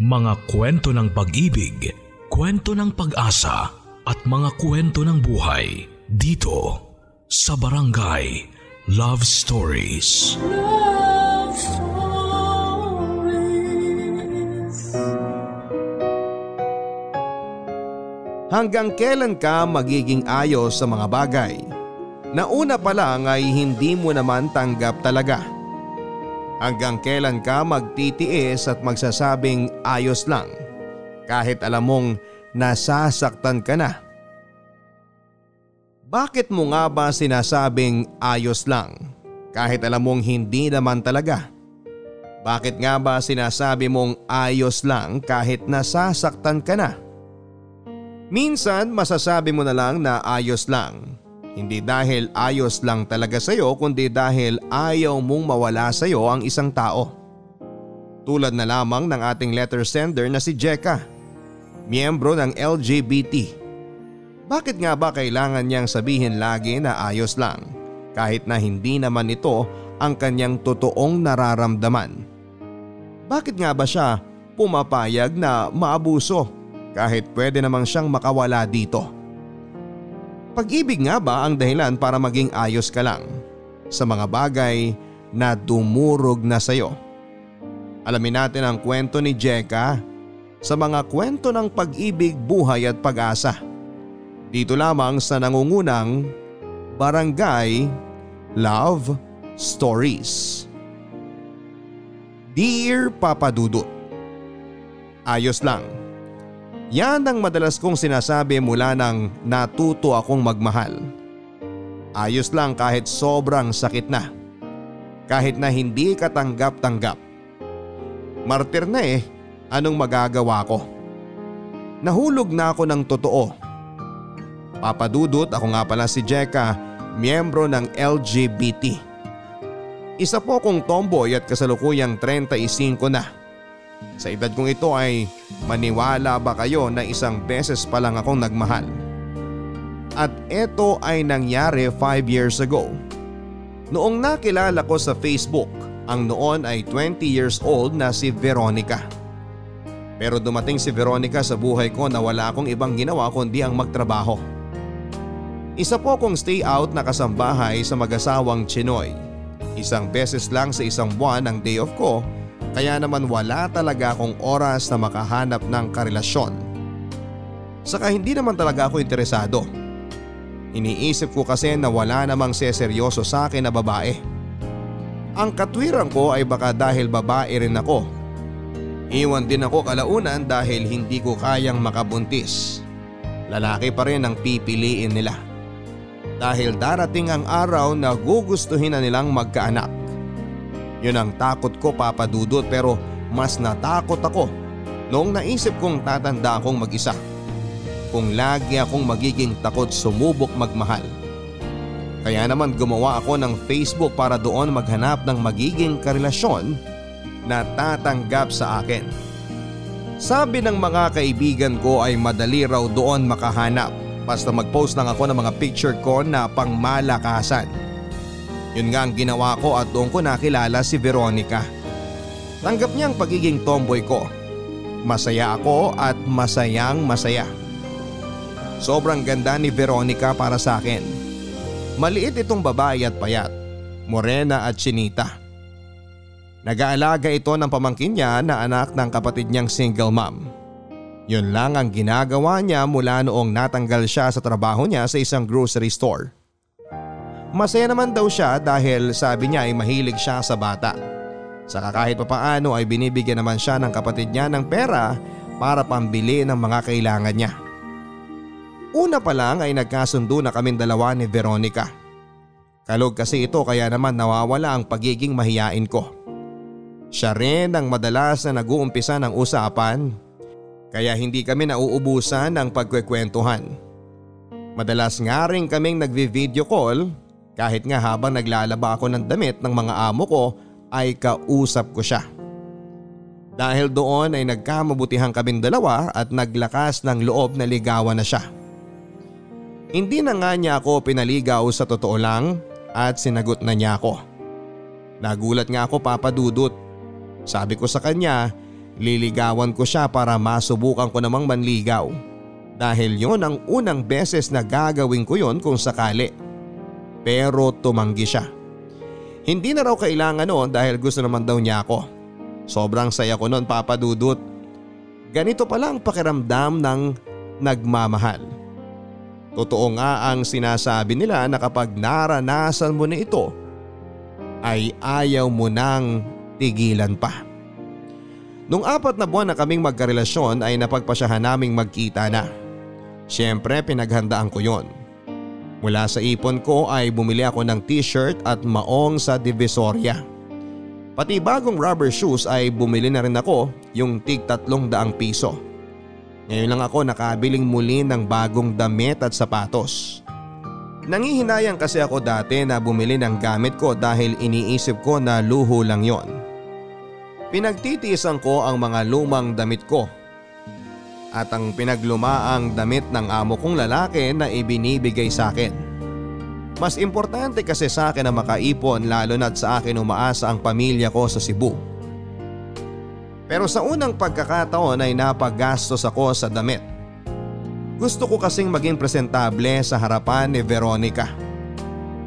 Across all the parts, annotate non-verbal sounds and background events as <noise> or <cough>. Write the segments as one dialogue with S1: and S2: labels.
S1: Mga kwento ng pag-ibig, kwento ng pag-asa at mga kwento ng buhay dito sa Barangay Love Stories. Love Stories.
S2: Hanggang kailan ka magiging ayos sa mga bagay? Na una pa lang ay hindi mo naman tanggap talaga Hanggang kailan ka magtitiis at magsasabing ayos lang kahit alam mong nasasaktan ka na. Bakit mo nga ba sinasabing ayos lang kahit alam mong hindi naman talaga? Bakit nga ba sinasabi mong ayos lang kahit nasasaktan ka na? Minsan masasabi mo na lang na ayos lang hindi dahil ayos lang talaga sa'yo kundi dahil ayaw mong mawala sa'yo ang isang tao. Tulad na lamang ng ating letter sender na si Jeka, miyembro ng LGBT. Bakit nga ba kailangan niyang sabihin lagi na ayos lang kahit na hindi naman ito ang kanyang totoong nararamdaman? Bakit nga ba siya pumapayag na maabuso kahit pwede namang siyang makawala dito? Pag-ibig nga ba ang dahilan para maging ayos ka lang sa mga bagay na dumurog na sayo? Alamin natin ang kwento ni Jeka sa mga kwento ng pag-ibig, buhay at pag-asa. Dito lamang sa nangungunang Barangay Love Stories. Dear Papa Dudut Ayos lang yan ang madalas kong sinasabi mula nang natuto akong magmahal. Ayos lang kahit sobrang sakit na. Kahit na hindi katanggap-tanggap. Martir na eh, anong magagawa ko? Nahulog na ako ng totoo. Papadudot ako nga pala si Jeka, miyembro ng LGBT. Isa po kong tomboy at kasalukuyang 35 na. Sa edad kong ito ay maniwala ba kayo na isang beses pa lang akong nagmahal? At ito ay nangyari 5 years ago. Noong nakilala ko sa Facebook, ang noon ay 20 years old na si Veronica. Pero dumating si Veronica sa buhay ko na wala akong ibang ginawa kundi ang magtrabaho. Isa po kong stay out na kasambahay sa mag-asawang Chinoy. Isang beses lang sa isang buwan ang day off ko kaya naman wala talaga akong oras na makahanap ng karelasyon. Saka hindi naman talaga ako interesado. Iniisip ko kasi na wala namang seseryoso sa akin na babae. Ang katwiran ko ay baka dahil babae rin ako. Iwan din ako kalaunan dahil hindi ko kayang makabuntis. Lalaki pa rin ang pipiliin nila. Dahil darating ang araw na gugustuhin na nilang magkaanak. Yun ang takot ko papadudot pero mas natakot ako noong naisip kong tatanda akong mag-isa. Kung lagi akong magiging takot sumubok magmahal. Kaya naman gumawa ako ng Facebook para doon maghanap ng magiging karelasyon na tatanggap sa akin. Sabi ng mga kaibigan ko ay madali raw doon makahanap basta mag-post lang ako ng mga picture ko na pangmalakasan. Yun nga ang ginawa ko at doon ko nakilala si Veronica. Tanggap niya ang pagiging tomboy ko. Masaya ako at masayang masaya. Sobrang ganda ni Veronica para sa akin. Maliit itong babae at payat, morena at chinita. Nag-aalaga ito ng pamangkin niya na anak ng kapatid niyang single mom. Yun lang ang ginagawa niya mula noong natanggal siya sa trabaho niya sa isang grocery store. Masaya naman daw siya dahil sabi niya ay mahilig siya sa bata. Saka kahit papaano ay binibigyan naman siya ng kapatid niya ng pera para pambili ng mga kailangan niya. Una pa lang ay nagkasundo na kaming dalawa ni Veronica. Kalog kasi ito kaya naman nawawala ang pagiging mahiyain ko. Siya rin ang madalas na nag-uumpisa ng usapan kaya hindi kami nauubusan ng pagkwekwentuhan. Madalas nga rin kaming nagvi-video call kahit nga habang naglalaba ako ng damit ng mga amo ko ay kausap ko siya. Dahil doon ay nagkamabutihan kaming dalawa at naglakas ng loob na ligawan na siya. Hindi na nga niya ako pinaligaw sa totoo lang at sinagot na niya ako. Nagulat nga ako papadudot. Sabi ko sa kanya Liligawan ko siya para masubukan ko namang manligaw. Dahil yon ang unang beses na gagawin ko yon kung sakali. Pero tumanggi siya. Hindi na raw kailangan noon dahil gusto naman daw niya ako. Sobrang saya ko noon papadudot. Ganito pala ang pakiramdam ng nagmamahal. Totoo nga ang sinasabi nila na kapag naranasan mo na ito ay ayaw mo nang tigilan pa. Nung apat na buwan na kaming magkarelasyon ay napagpasyahan naming magkita na. Siyempre pinaghandaan ko yon. Mula sa ipon ko ay bumili ako ng t-shirt at maong sa Divisoria. Pati bagong rubber shoes ay bumili na rin ako yung tig tatlong daang piso. Ngayon lang ako nakabiling muli ng bagong damit at sapatos. Nangihinayang kasi ako dati na bumili ng gamit ko dahil iniisip ko na luho lang yon. Pinagtitiisan ko ang mga lumang damit ko at ang pinaglumaang damit ng amo kong lalaki na ibinibigay sa akin. Mas importante kasi sa akin na makaipon lalo na't sa akin umaasa ang pamilya ko sa Cebu. Pero sa unang pagkakataon ay napagastos ako sa damit. Gusto ko kasing maging presentable sa harapan ni Veronica.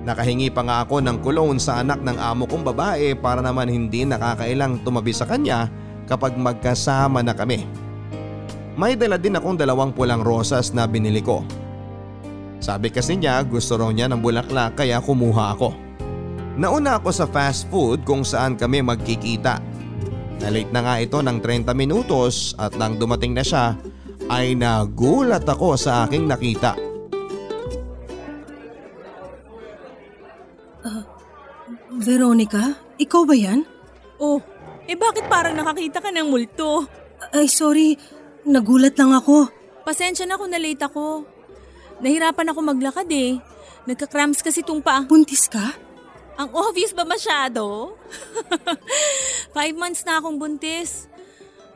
S2: Nakahingi pa nga ako ng cologne sa anak ng amo kong babae para naman hindi nakakailang tumabi sa kanya kapag magkasama na kami. May dala din akong dalawang pulang rosas na binili ko. Sabi kasi niya gusto raw niya ng bulaklak kaya kumuha ako. Nauna ako sa fast food kung saan kami magkikita. Nalate na nga ito ng 30 minutos at nang dumating na siya ay nagulat ako sa aking nakita.
S3: Veronica, ikaw ba yan?
S4: Oh, eh bakit parang nakakita ka ng multo?
S3: Ay sorry, nagulat lang ako.
S4: Pasensya na kung na-late ako. Nahirapan ako maglakad eh. Nagka-cramps kasi tong pa.
S3: Buntis ka?
S4: Ang obvious ba masyado? <laughs> Five months na akong buntis.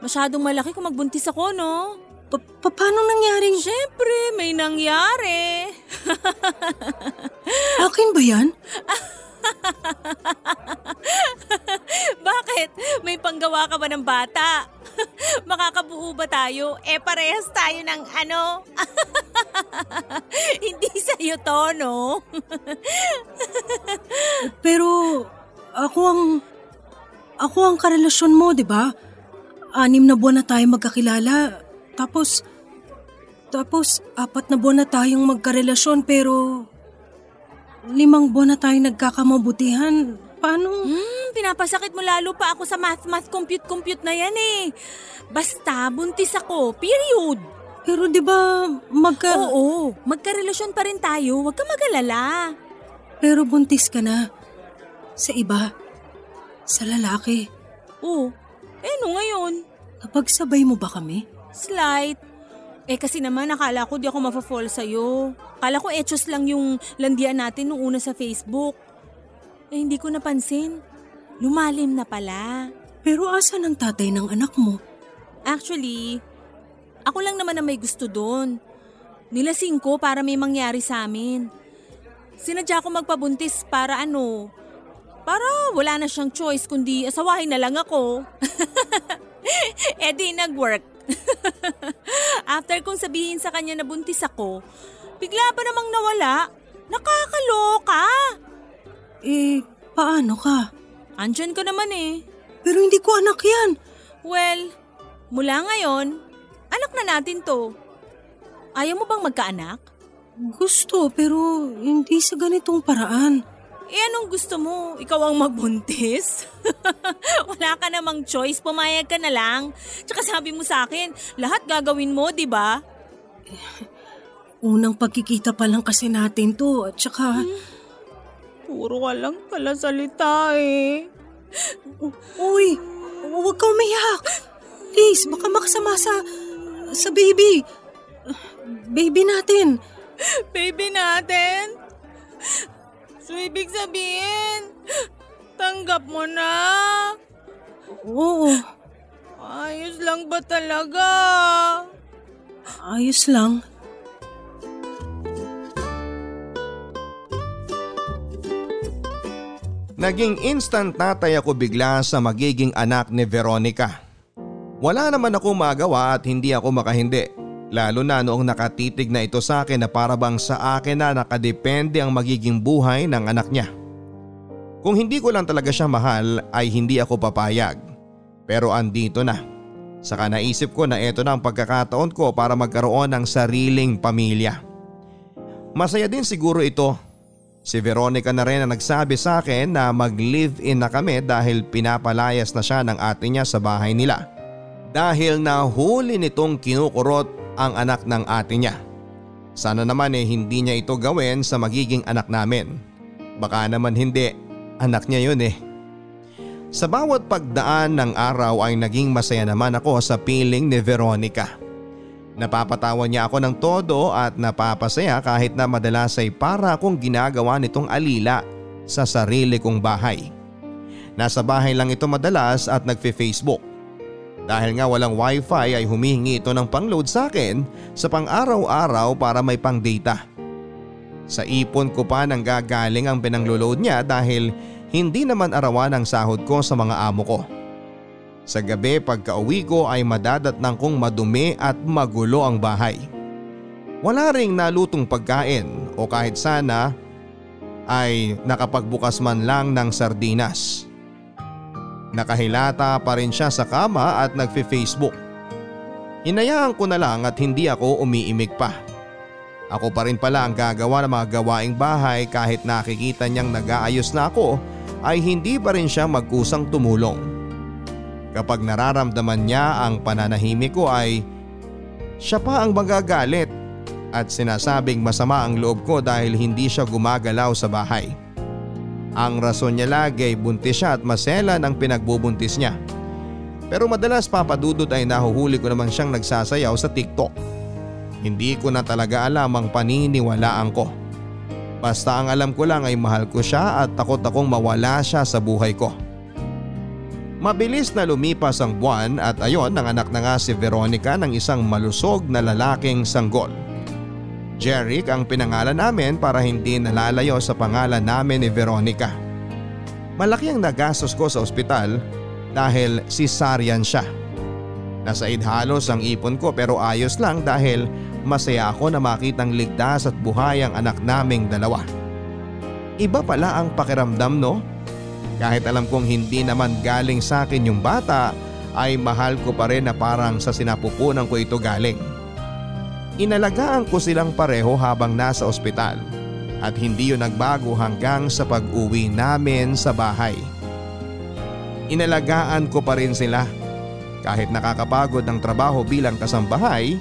S4: Masyadong malaki kung magbuntis ako, no?
S3: Pa- paano nangyaring?
S4: Siyempre, may nangyari. <laughs>
S3: Akin ba yan? <laughs> <laughs>
S4: Bakit? May panggawa ka ba ng bata? <laughs> Makakabuo ba tayo? Eh parehas tayo ng ano? <laughs> Hindi sa'yo to, no?
S3: Pero ako ang... Ako ang karelasyon mo, di ba? Anim na buwan na tayo magkakilala. Tapos... Tapos, apat na buwan na tayong magkarelasyon pero limang buwan na tayo nagkakamabutihan. Paano?
S4: Hmm, pinapasakit mo lalo pa ako sa math-math compute-compute na yan eh. Basta, buntis ako. Period.
S3: Pero di ba magka...
S4: Oo, magkarelasyon pa rin tayo. Huwag ka magalala.
S3: Pero buntis ka na. Sa iba. Sa lalaki.
S4: Oo. Eh, no ngayon?
S3: Napagsabay mo ba kami?
S4: Slight. Eh kasi naman nakala ko di ako mafafall sa'yo. Kala ko etos lang yung landian natin nung una sa Facebook. Eh hindi ko napansin. Lumalim na pala.
S3: Pero asa ng tatay ng anak mo?
S4: Actually, ako lang naman na may gusto doon. Nilasing ko para may mangyari sa amin. Sinadya ko magpabuntis para ano, para wala na siyang choice kundi asawahin na lang ako. <laughs> eh di nag-work. <laughs> After kong sabihin sa kanya na buntis ako, bigla pa namang nawala. Nakakaloka!
S3: Eh, paano ka?
S4: Andyan ka naman eh.
S3: Pero hindi ko anak yan.
S4: Well, mula ngayon, anak na natin to. Ayaw mo bang magkaanak?
S3: Gusto, pero hindi sa ganitong paraan.
S4: Eh anong gusto mo? Ikaw ang magbuntis? <laughs> Wala ka namang choice, pumayag ka na lang. Tsaka sabi mo sa akin, lahat gagawin mo, di ba?
S3: Eh, <laughs> unang pagkikita pa lang kasi natin to, at tsaka... Hmm?
S4: Puro ka lang pala salita eh.
S3: Uy, huwag ka umiyak. Please, baka makasama sa... sa baby. Baby natin. <laughs>
S4: Baby natin? So, ibig sabihin, tanggap mo na?
S3: Oo.
S4: Ayos lang ba talaga?
S3: Ayos lang.
S2: Naging instant tatay ako bigla sa magiging anak ni Veronica. Wala naman ako magawa at hindi ako makahindi. Lalo na noong nakatitig na ito sa akin na parabang sa akin na nakadepende ang magiging buhay ng anak niya. Kung hindi ko lang talaga siya mahal ay hindi ako papayag. Pero andito na. Saka naisip ko na ito na ang pagkakataon ko para magkaroon ng sariling pamilya. Masaya din siguro ito. Si Veronica na rin ang nagsabi sa akin na mag-live-in na kami dahil pinapalayas na siya ng ate niya sa bahay nila. Dahil nahuli nitong kinukurot ang anak ng ate niya. Sana naman eh hindi niya ito gawin sa magiging anak namin. Baka naman hindi, anak niya yun eh. Sa bawat pagdaan ng araw ay naging masaya naman ako sa piling ni Veronica. Napapatawa niya ako ng todo at napapasaya kahit na madalas ay para akong ginagawa nitong alila sa sarili kong bahay. Nasa bahay lang ito madalas at nagfe-Facebook. Dahil nga walang wifi ay humihingi ito ng pang-load sa akin sa pang-araw-araw para may pang-data. Sa ipon ko pa nang gagaling ang pinang-load niya dahil hindi naman arawan ang sahod ko sa mga amo ko. Sa gabi pagka uwi ko ay madadatnang kong madumi at magulo ang bahay. Wala ring nalutong pagkain o kahit sana ay nakapagbukas man lang ng sardinas. Nakahilata pa rin siya sa kama at nagfe-Facebook. Hinayaan ko na lang at hindi ako umiimik pa. Ako pa rin pala ang gagawa ng mga gawaing bahay kahit nakikita niyang nag-aayos na ako ay hindi pa rin siya magkusang tumulong. Kapag nararamdaman niya ang pananahimik ko ay siya pa ang magagalit at sinasabing masama ang loob ko dahil hindi siya gumagalaw sa bahay. Ang rason niya lagi ay buntis siya at masela ng pinagbubuntis niya. Pero madalas papadudot ay nahuhuli ko naman siyang nagsasayaw sa TikTok. Hindi ko na talaga alam ang paniniwalaan ko. Basta ang alam ko lang ay mahal ko siya at takot akong mawala siya sa buhay ko. Mabilis na lumipas ang buwan at ayon nanganak na nga si Veronica ng isang malusog na lalaking sanggol. Jeric ang pinangalan namin para hindi nalalayo sa pangalan namin ni Veronica. Malaki ang nagastos ko sa ospital dahil cesarean siya. Nasa halos ang ipon ko pero ayos lang dahil Masaya ako na makitang ligtas at buhay ang anak naming dalawa. Iba pala ang pakiramdam no? Kahit alam kong hindi naman galing sa akin yung bata ay mahal ko pa rin na parang sa sinapupunan ko ito galing. Inalagaan ko silang pareho habang nasa ospital at hindi yun nagbago hanggang sa pag-uwi namin sa bahay. Inalagaan ko pa rin sila kahit nakakapagod ng trabaho bilang kasambahay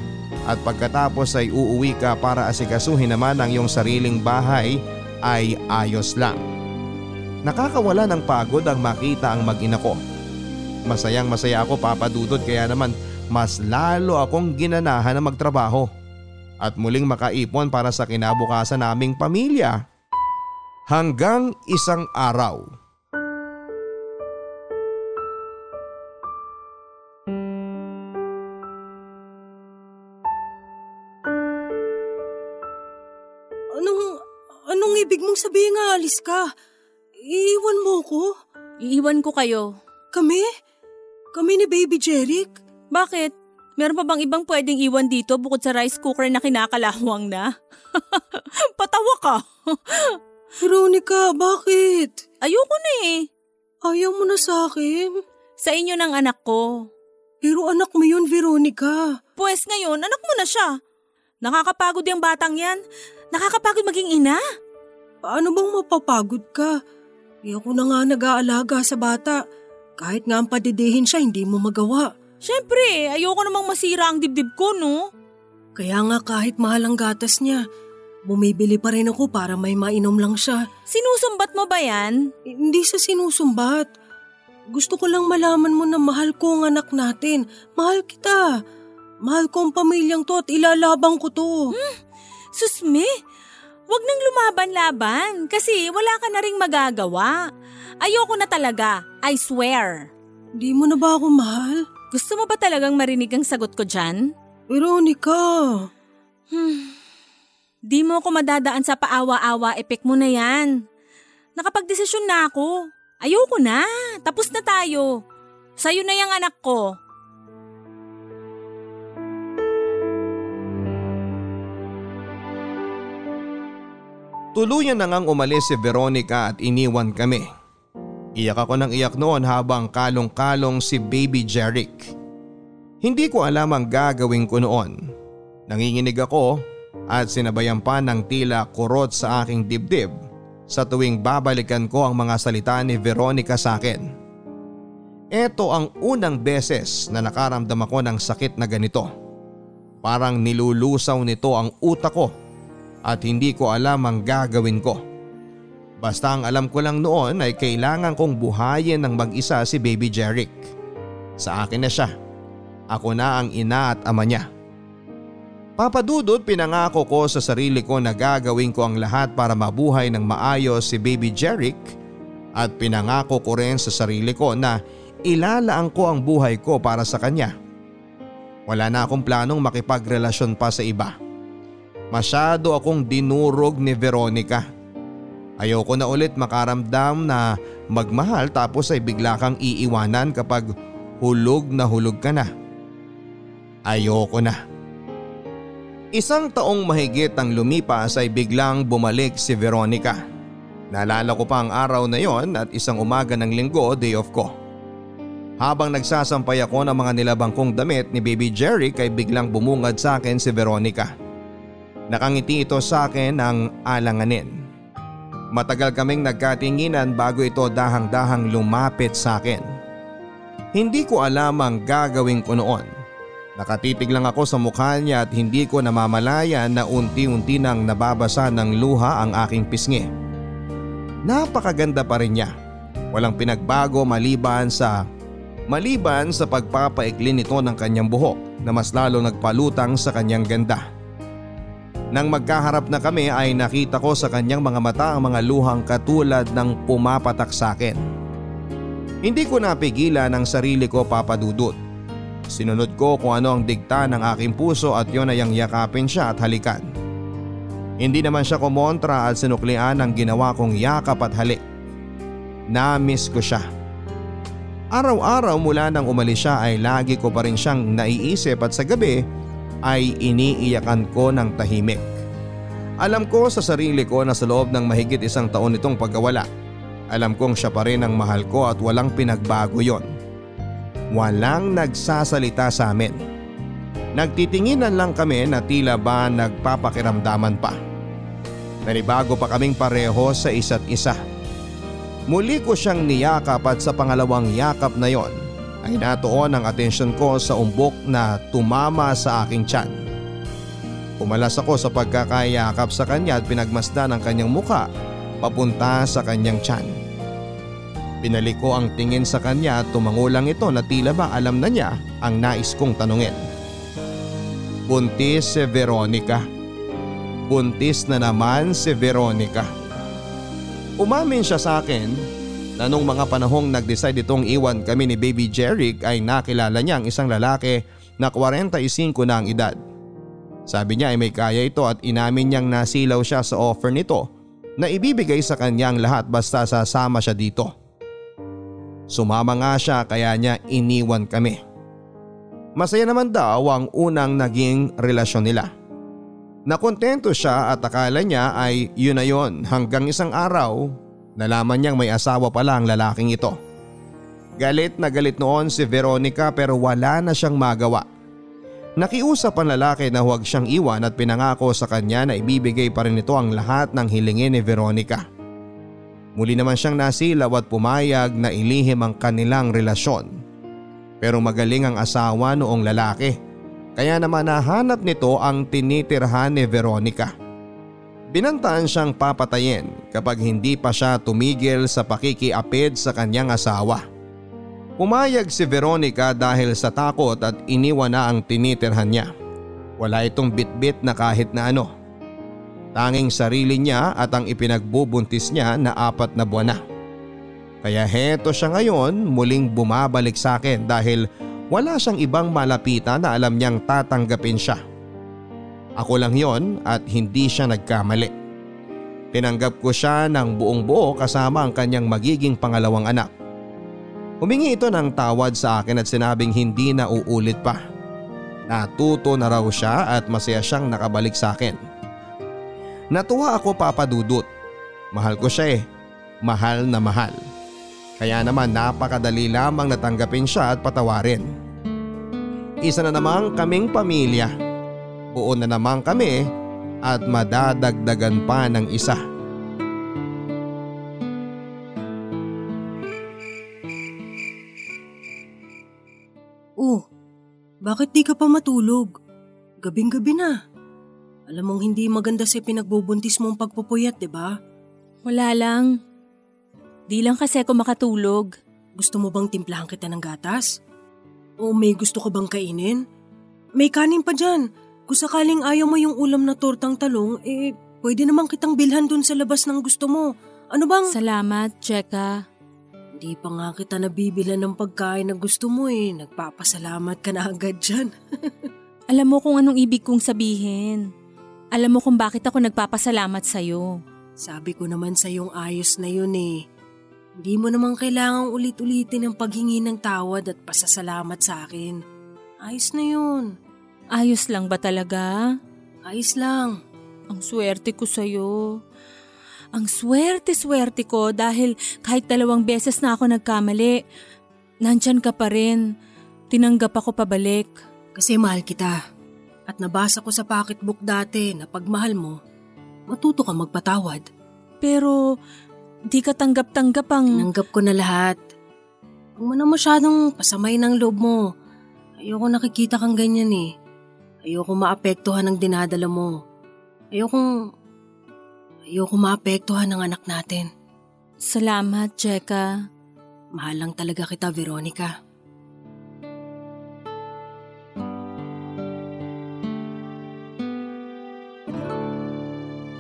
S2: at pagkatapos ay uuwi ka para asikasuhin naman ang iyong sariling bahay ay ayos lang. Nakakawala ng pagod ang makita ang mag-ina ko. Masayang masaya ako papadudod kaya naman mas lalo akong ginanahan na magtrabaho at muling makaipon para sa kinabukasan naming pamilya. Hanggang isang araw.
S3: ibig mong sabihin nga alis ka? Iiwan mo ko?
S4: Iiwan ko kayo.
S3: Kami? Kami ni Baby Jeric?
S4: Bakit? Meron pa bang ibang pwedeng iwan dito bukod sa rice cooker na kinakalawang na? <laughs> Patawa ka. <laughs>
S3: Veronica, bakit?
S4: Ayoko na eh.
S3: Ayaw mo na sa akin?
S4: Sa inyo ng anak ko.
S3: Pero anak mo yun, Veronica.
S4: Pues ngayon, anak mo na siya. Nakakapagod yung batang yan. Nakakapagod maging ina.
S3: Paano bang mapapagod ka? Di ako na nga nag-aalaga sa bata. Kahit nga ang padidihin siya, hindi mo magawa.
S4: Siyempre, ayoko namang masira ang dibdib ko, no?
S3: Kaya nga kahit mahal ang gatas niya, bumibili pa rin ako para may mainom lang siya.
S4: Sinusumbat mo ba yan?
S3: Hindi sa sinusumbat. Gusto ko lang malaman mo na mahal ko ang anak natin. Mahal kita. Mahal ko ang pamilyang to at ilalabang ko to.
S4: Hmm, susme, Huwag nang lumaban-laban kasi wala ka na ring magagawa. Ayoko na talaga, I swear.
S3: Di mo na ba ako mahal?
S4: Gusto mo ba talagang marinig ang sagot ko dyan?
S3: Veronica!
S4: Hmm. Di mo ako madadaan sa paawa-awa epek mo na yan. Nakapagdesisyon na ako. Ayoko na. Tapos na tayo. Sa'yo na yung anak ko.
S2: Tuluyan na ngang umalis si Veronica at iniwan kami. Iyak ako ng iyak noon habang kalong-kalong si baby Jeric. Hindi ko alam ang gagawin ko noon. Nanginginig ako at sinabayan pa ng tila kurot sa aking dibdib sa tuwing babalikan ko ang mga salita ni Veronica sa akin. Ito ang unang beses na nakaramdam ako ng sakit na ganito. Parang nilulusaw nito ang utak ko at hindi ko alam ang gagawin ko. Basta ang alam ko lang noon ay kailangan kong buhayin ng mag-isa si baby Jeric. Sa akin na siya. Ako na ang ina at ama niya. Papadudot pinangako ko sa sarili ko na gagawin ko ang lahat para mabuhay ng maayos si baby Jeric at pinangako ko rin sa sarili ko na ilalaan ko ang buhay ko para sa kanya. Wala na akong planong makipagrelasyon pa sa iba. Masyado akong dinurog ni Veronica. Ayoko na ulit makaramdam na magmahal tapos ay bigla kang iiwanan kapag hulog na hulog ka na. Ayoko na. Isang taong mahigit ang lumipas ay biglang bumalik si Veronica. Naalala ko pa ang araw na yon at isang umaga ng linggo, day off ko. Habang nagsasampay ako ng mga nilabang kong damit ni Baby Jerry kay biglang bumungad sa akin si Veronica. Nakangiti ito sa akin ng alanganin. Matagal kaming nagkatinginan bago ito dahang-dahang lumapit sa akin. Hindi ko alam ang gagawin ko noon. Nakatitig lang ako sa mukha niya at hindi ko namamalayan na unti-unti nang nababasa ng luha ang aking pisngi. Napakaganda pa rin niya. Walang pinagbago maliban sa maliban sa pagpapaikli nito ng kanyang buhok na mas lalo nagpalutang sa kanyang ganda. Nang magkaharap na kami ay nakita ko sa kanyang mga mata ang mga luhang katulad ng pumapatak sa akin. Hindi ko napigilan ang sarili ko papadudot. Sinunod ko kung ano ang digta ng aking puso at yon ay ang yakapin siya at halikan. Hindi naman siya kumontra at sinuklian ang ginawa kong yakap at halik. Na-miss ko siya. Araw-araw mula nang umalis siya ay lagi ko pa rin siyang naiisip at sa gabi ay iniiyakan ko ng tahimik. Alam ko sa sarili ko na sa loob ng mahigit isang taon itong pagkawala. Alam kong siya pa rin ang mahal ko at walang pinagbago yon. Walang nagsasalita sa amin. Nagtitinginan lang kami na tila ba nagpapakiramdaman pa. Nanibago pa kaming pareho sa isa't isa. Muli ko siyang niyakap at sa pangalawang yakap na yon ay natuon ang atensyon ko sa umbok na tumama sa aking tiyan. Umalas ako sa pagkakayakap sa kanya at pinagmasdan ang kanyang muka papunta sa kanyang tiyan. Pinalik ko ang tingin sa kanya at tumangulang ito na tila ba alam na niya ang nais kong tanungin. Buntis si Veronica. Buntis na naman si Veronica. Umamin siya sa akin na nung mga panahong nag-decide itong iwan kami ni Baby Jeric ay nakilala niya ang isang lalaki na 45 na ang edad. Sabi niya ay may kaya ito at inamin niyang nasilaw siya sa offer nito na ibibigay sa kanya ang lahat basta sasama siya dito. Sumama nga siya kaya niya iniwan kami. Masaya naman daw ang unang naging relasyon nila. Nakontento siya at akala niya ay yun na yun hanggang isang araw Nalaman niyang may asawa pala ang lalaking ito. Galit na galit noon si Veronica pero wala na siyang magawa. Nakiusap ang lalaki na huwag siyang iwan at pinangako sa kanya na ibibigay pa rin ito ang lahat ng hilingin ni Veronica. Muli naman siyang nasilaw at pumayag na ilihim ang kanilang relasyon. Pero magaling ang asawa noong lalaki. Kaya naman nahanap nito ang tinitirhan ni Veronica. Binantaan siyang papatayin kapag hindi pa siya tumigil sa pakikiapid sa kanyang asawa. Pumayag si Veronica dahil sa takot at iniwan na ang tinitirhan niya. Wala itong bitbit na kahit na ano. Tanging sarili niya at ang ipinagbubuntis niya na apat na buwan na. Kaya heto siya ngayon muling bumabalik sa akin dahil wala siyang ibang malapitan na alam niyang tatanggapin siya. Ako lang yon at hindi siya nagkamali. Tinanggap ko siya ng buong buo kasama ang kanyang magiging pangalawang anak. Humingi ito ng tawad sa akin at sinabing hindi na uulit pa. Natuto na raw siya at masaya siyang nakabalik sa akin. Natuwa ako papadudot. Mahal ko siya eh. Mahal na mahal. Kaya naman napakadali lamang natanggapin siya at patawarin. Isa na namang kaming pamilya. Buo na naman kami at madadagdagan pa ng isa.
S3: Oh, bakit di ka pa matulog? Gabing-gabi na. Alam mong hindi maganda sa pinagbubuntis mong pagpupuyat, di ba?
S4: Wala lang. Di lang kasi ako makatulog.
S3: Gusto mo bang timplahan kita ng gatas? O may gusto ka bang kainin? May kanin pa dyan. Kung sakaling ayaw mo yung ulam na tortang talong, eh pwede naman kitang bilhan dun sa labas ng gusto mo. Ano bang…
S4: Salamat, Cheka.
S3: Hindi pa nga kita nabibilan ng pagkain na gusto mo eh. Nagpapasalamat ka na agad dyan. <laughs>
S4: Alam mo kung anong ibig kong sabihin. Alam mo kung bakit ako nagpapasalamat sa'yo.
S3: Sabi ko naman sa yung ayos na yun eh. Hindi mo naman kailangang ulit-ulitin ang paghingi ng tawad at pasasalamat sa akin. Ayos na yun.
S4: Ayos lang ba talaga?
S3: Ayos lang.
S4: Ang swerte ko sa'yo. Ang swerte-swerte ko dahil kahit dalawang beses na ako nagkamali, nandyan ka pa rin. Tinanggap ako pabalik.
S3: Kasi mahal kita. At nabasa ko sa pocketbook dati na pagmahal mo, matuto ka magpatawad.
S4: Pero di ka tanggap-tanggap ang…
S3: Tinanggap ko na lahat. Huwag mo na masyadong pasamay ng loob mo. Ayoko nakikita kang ganyan eh. Ayoko maapektuhan ng dinadala mo. Ayoko… Ayoko maapektuhan ng anak natin.
S4: Salamat, Jeka.
S3: Mahal lang talaga kita, Veronica.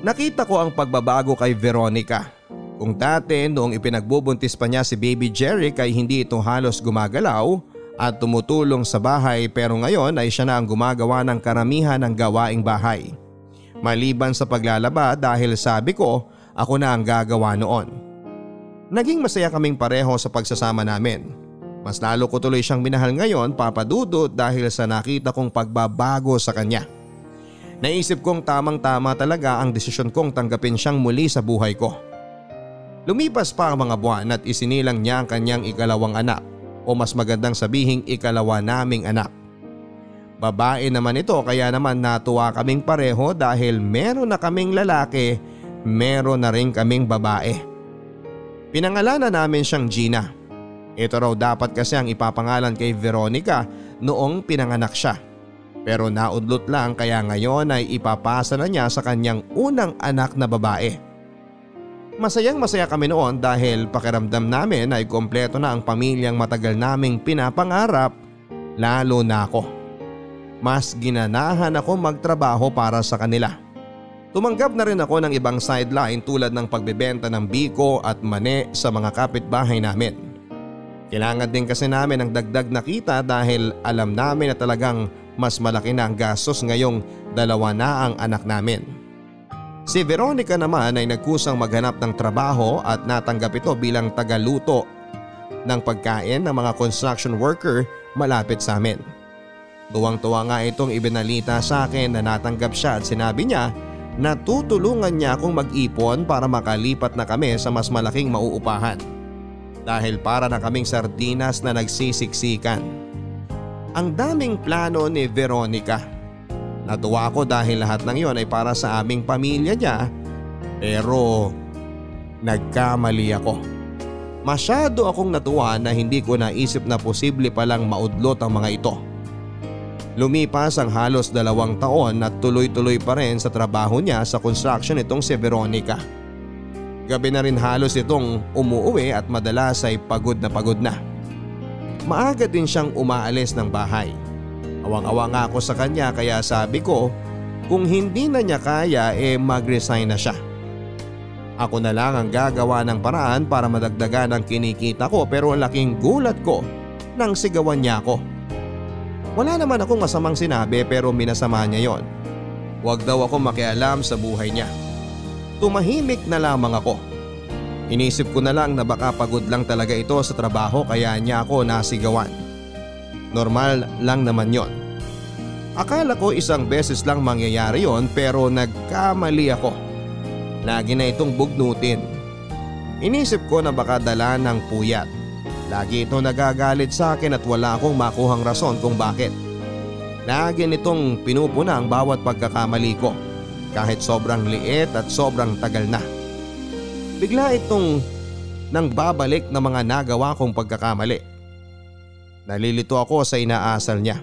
S2: Nakita ko ang pagbabago kay Veronica. Kung dati noong ipinagbubuntis pa niya si baby Jerry ay hindi ito halos gumagalaw at tumutulong sa bahay pero ngayon ay siya na ang gumagawa ng karamihan ng gawaing bahay. Maliban sa paglalaba dahil sabi ko ako na ang gagawa noon. Naging masaya kaming pareho sa pagsasama namin. Mas lalo ko tuloy siyang minahal ngayon papadudot dahil sa nakita kong pagbabago sa kanya. Naisip kong tamang tama talaga ang desisyon kong tanggapin siyang muli sa buhay ko. Lumipas pa ang mga buwan at isinilang niya ang kanyang ikalawang anak o mas magandang sabihing ikalawa naming anak. Babae naman ito kaya naman natuwa kaming pareho dahil meron na kaming lalaki, meron na rin kaming babae. Pinangalanan namin siyang Gina. Ito raw dapat kasi ang ipapangalan kay Veronica noong pinanganak siya. Pero naudlot lang kaya ngayon ay ipapasa na niya sa kanyang unang anak na babae. Masayang masaya kami noon dahil pakiramdam namin ay kompleto na ang pamilyang matagal naming pinapangarap lalo na ako. Mas ginanahan ako magtrabaho para sa kanila. Tumanggap na rin ako ng ibang sideline tulad ng pagbebenta ng biko at mane sa mga kapitbahay namin. Kailangan din kasi namin ng dagdag na kita dahil alam namin na talagang mas malaki na ang gastos ngayong dalawa na ang anak namin. Si Veronica naman ay nagkusang maghanap ng trabaho at natanggap ito bilang tagaluto ng pagkain ng mga construction worker malapit sa amin. Tuwang-tuwa nga itong ibinalita sa akin na natanggap siya at sinabi niya na tutulungan niya akong mag-ipon para makalipat na kami sa mas malaking mauupahan. Dahil para na kaming sardinas na nagsisiksikan. Ang daming plano ni Veronica. Natuwa ako dahil lahat ng yon ay para sa aming pamilya niya pero nagkamali ako. Masyado akong natuwa na hindi ko naisip na posible palang maudlot ang mga ito. Lumipas ang halos dalawang taon at tuloy-tuloy pa rin sa trabaho niya sa construction itong si Veronica. Gabi na rin halos itong umuuwi at madalas ay pagod na pagod na maaga din siyang umaalis ng bahay. Awang-awa nga ako sa kanya kaya sabi ko kung hindi na niya kaya eh mag-resign na siya. Ako na lang ang gagawa ng paraan para madagdagan ang kinikita ko pero laking gulat ko nang sigawan niya ako. Wala naman akong masamang sinabi pero minasama niya yon. Huwag daw ako makialam sa buhay niya. Tumahimik na lamang ako. Inisip ko na lang na baka pagod lang talaga ito sa trabaho kaya niya ako nasigawan. Normal lang naman yon. Akala ko isang beses lang mangyayari yon pero nagkamali ako. Lagi na itong bugnutin. Inisip ko na baka dala ng puyat. Lagi ito nagagalit sa akin at wala akong makuhang rason kung bakit. Lagi nitong pinupuna ang bawat pagkakamali ko kahit sobrang liit at sobrang tagal na. Bigla itong nang babalik na mga nagawa kong pagkakamali. Nalilito ako sa inaasal niya.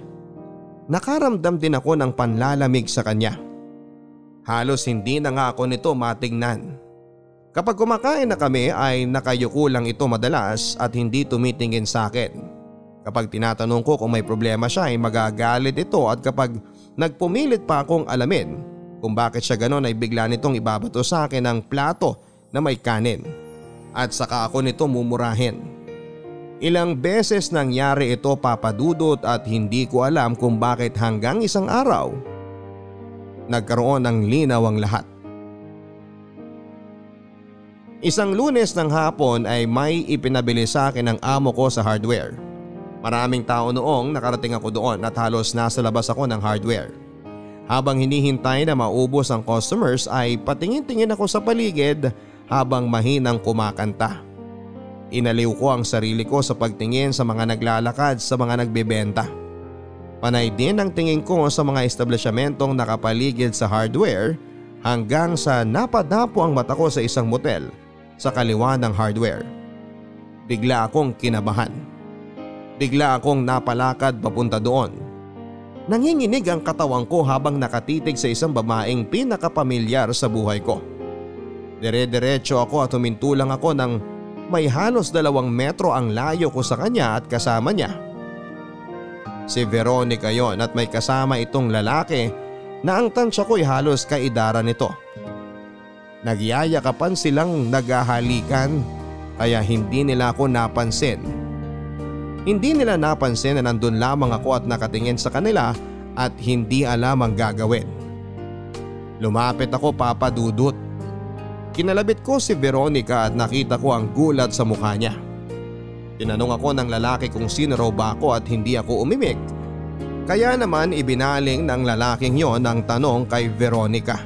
S2: Nakaramdam din ako ng panlalamig sa kanya. Halos hindi na nga ako nito matingnan. Kapag kumakain na kami ay nakayuko lang ito madalas at hindi tumitingin sa akin. Kapag tinatanong ko kung may problema siya ay magagalit ito at kapag nagpumilit pa akong alamin kung bakit siya ganon ay bigla nitong ibabato sa akin ang plato na may kanin. At saka ako nito mumurahin. Ilang beses nangyari ito papadudot at hindi ko alam kung bakit hanggang isang araw nagkaroon ng linaw ang lahat. Isang lunes ng hapon ay may ipinabili sa akin ng amo ko sa hardware. Maraming tao noong nakarating ako doon at halos nasa labas ako ng hardware. Habang hinihintay na maubos ang customers ay patingin-tingin ako sa paligid habang mahinang kumakanta. Inaliw ko ang sarili ko sa pagtingin sa mga naglalakad sa mga nagbebenta. Panay din ang tingin ko sa mga establisyamentong nakapaligid sa hardware hanggang sa napadapo ang mata ko sa isang motel sa kaliwa ng hardware. Bigla akong kinabahan. Bigla akong napalakad papunta doon. Nanginginig ang katawan ko habang nakatitig sa isang babaeng pinakapamilyar sa buhay ko. Dire-diretso ako at humintulang ako ng may halos dalawang metro ang layo ko sa kanya at kasama niya Si Veronica yon at may kasama itong lalaki na ang tansya ko'y halos kaidara nito. Nagyayakapan silang naghahalikan kaya hindi nila ako napansin. Hindi nila napansin na nandun lamang ako at nakatingin sa kanila at hindi alam ang gagawin. Lumapit ako papadudot. Kinalabit ko si Veronica at nakita ko ang gulat sa mukha niya. Tinanong ako ng lalaki kung sino raw ba ako at hindi ako umimik. Kaya naman ibinaling ng lalaking yon ang tanong kay Veronica.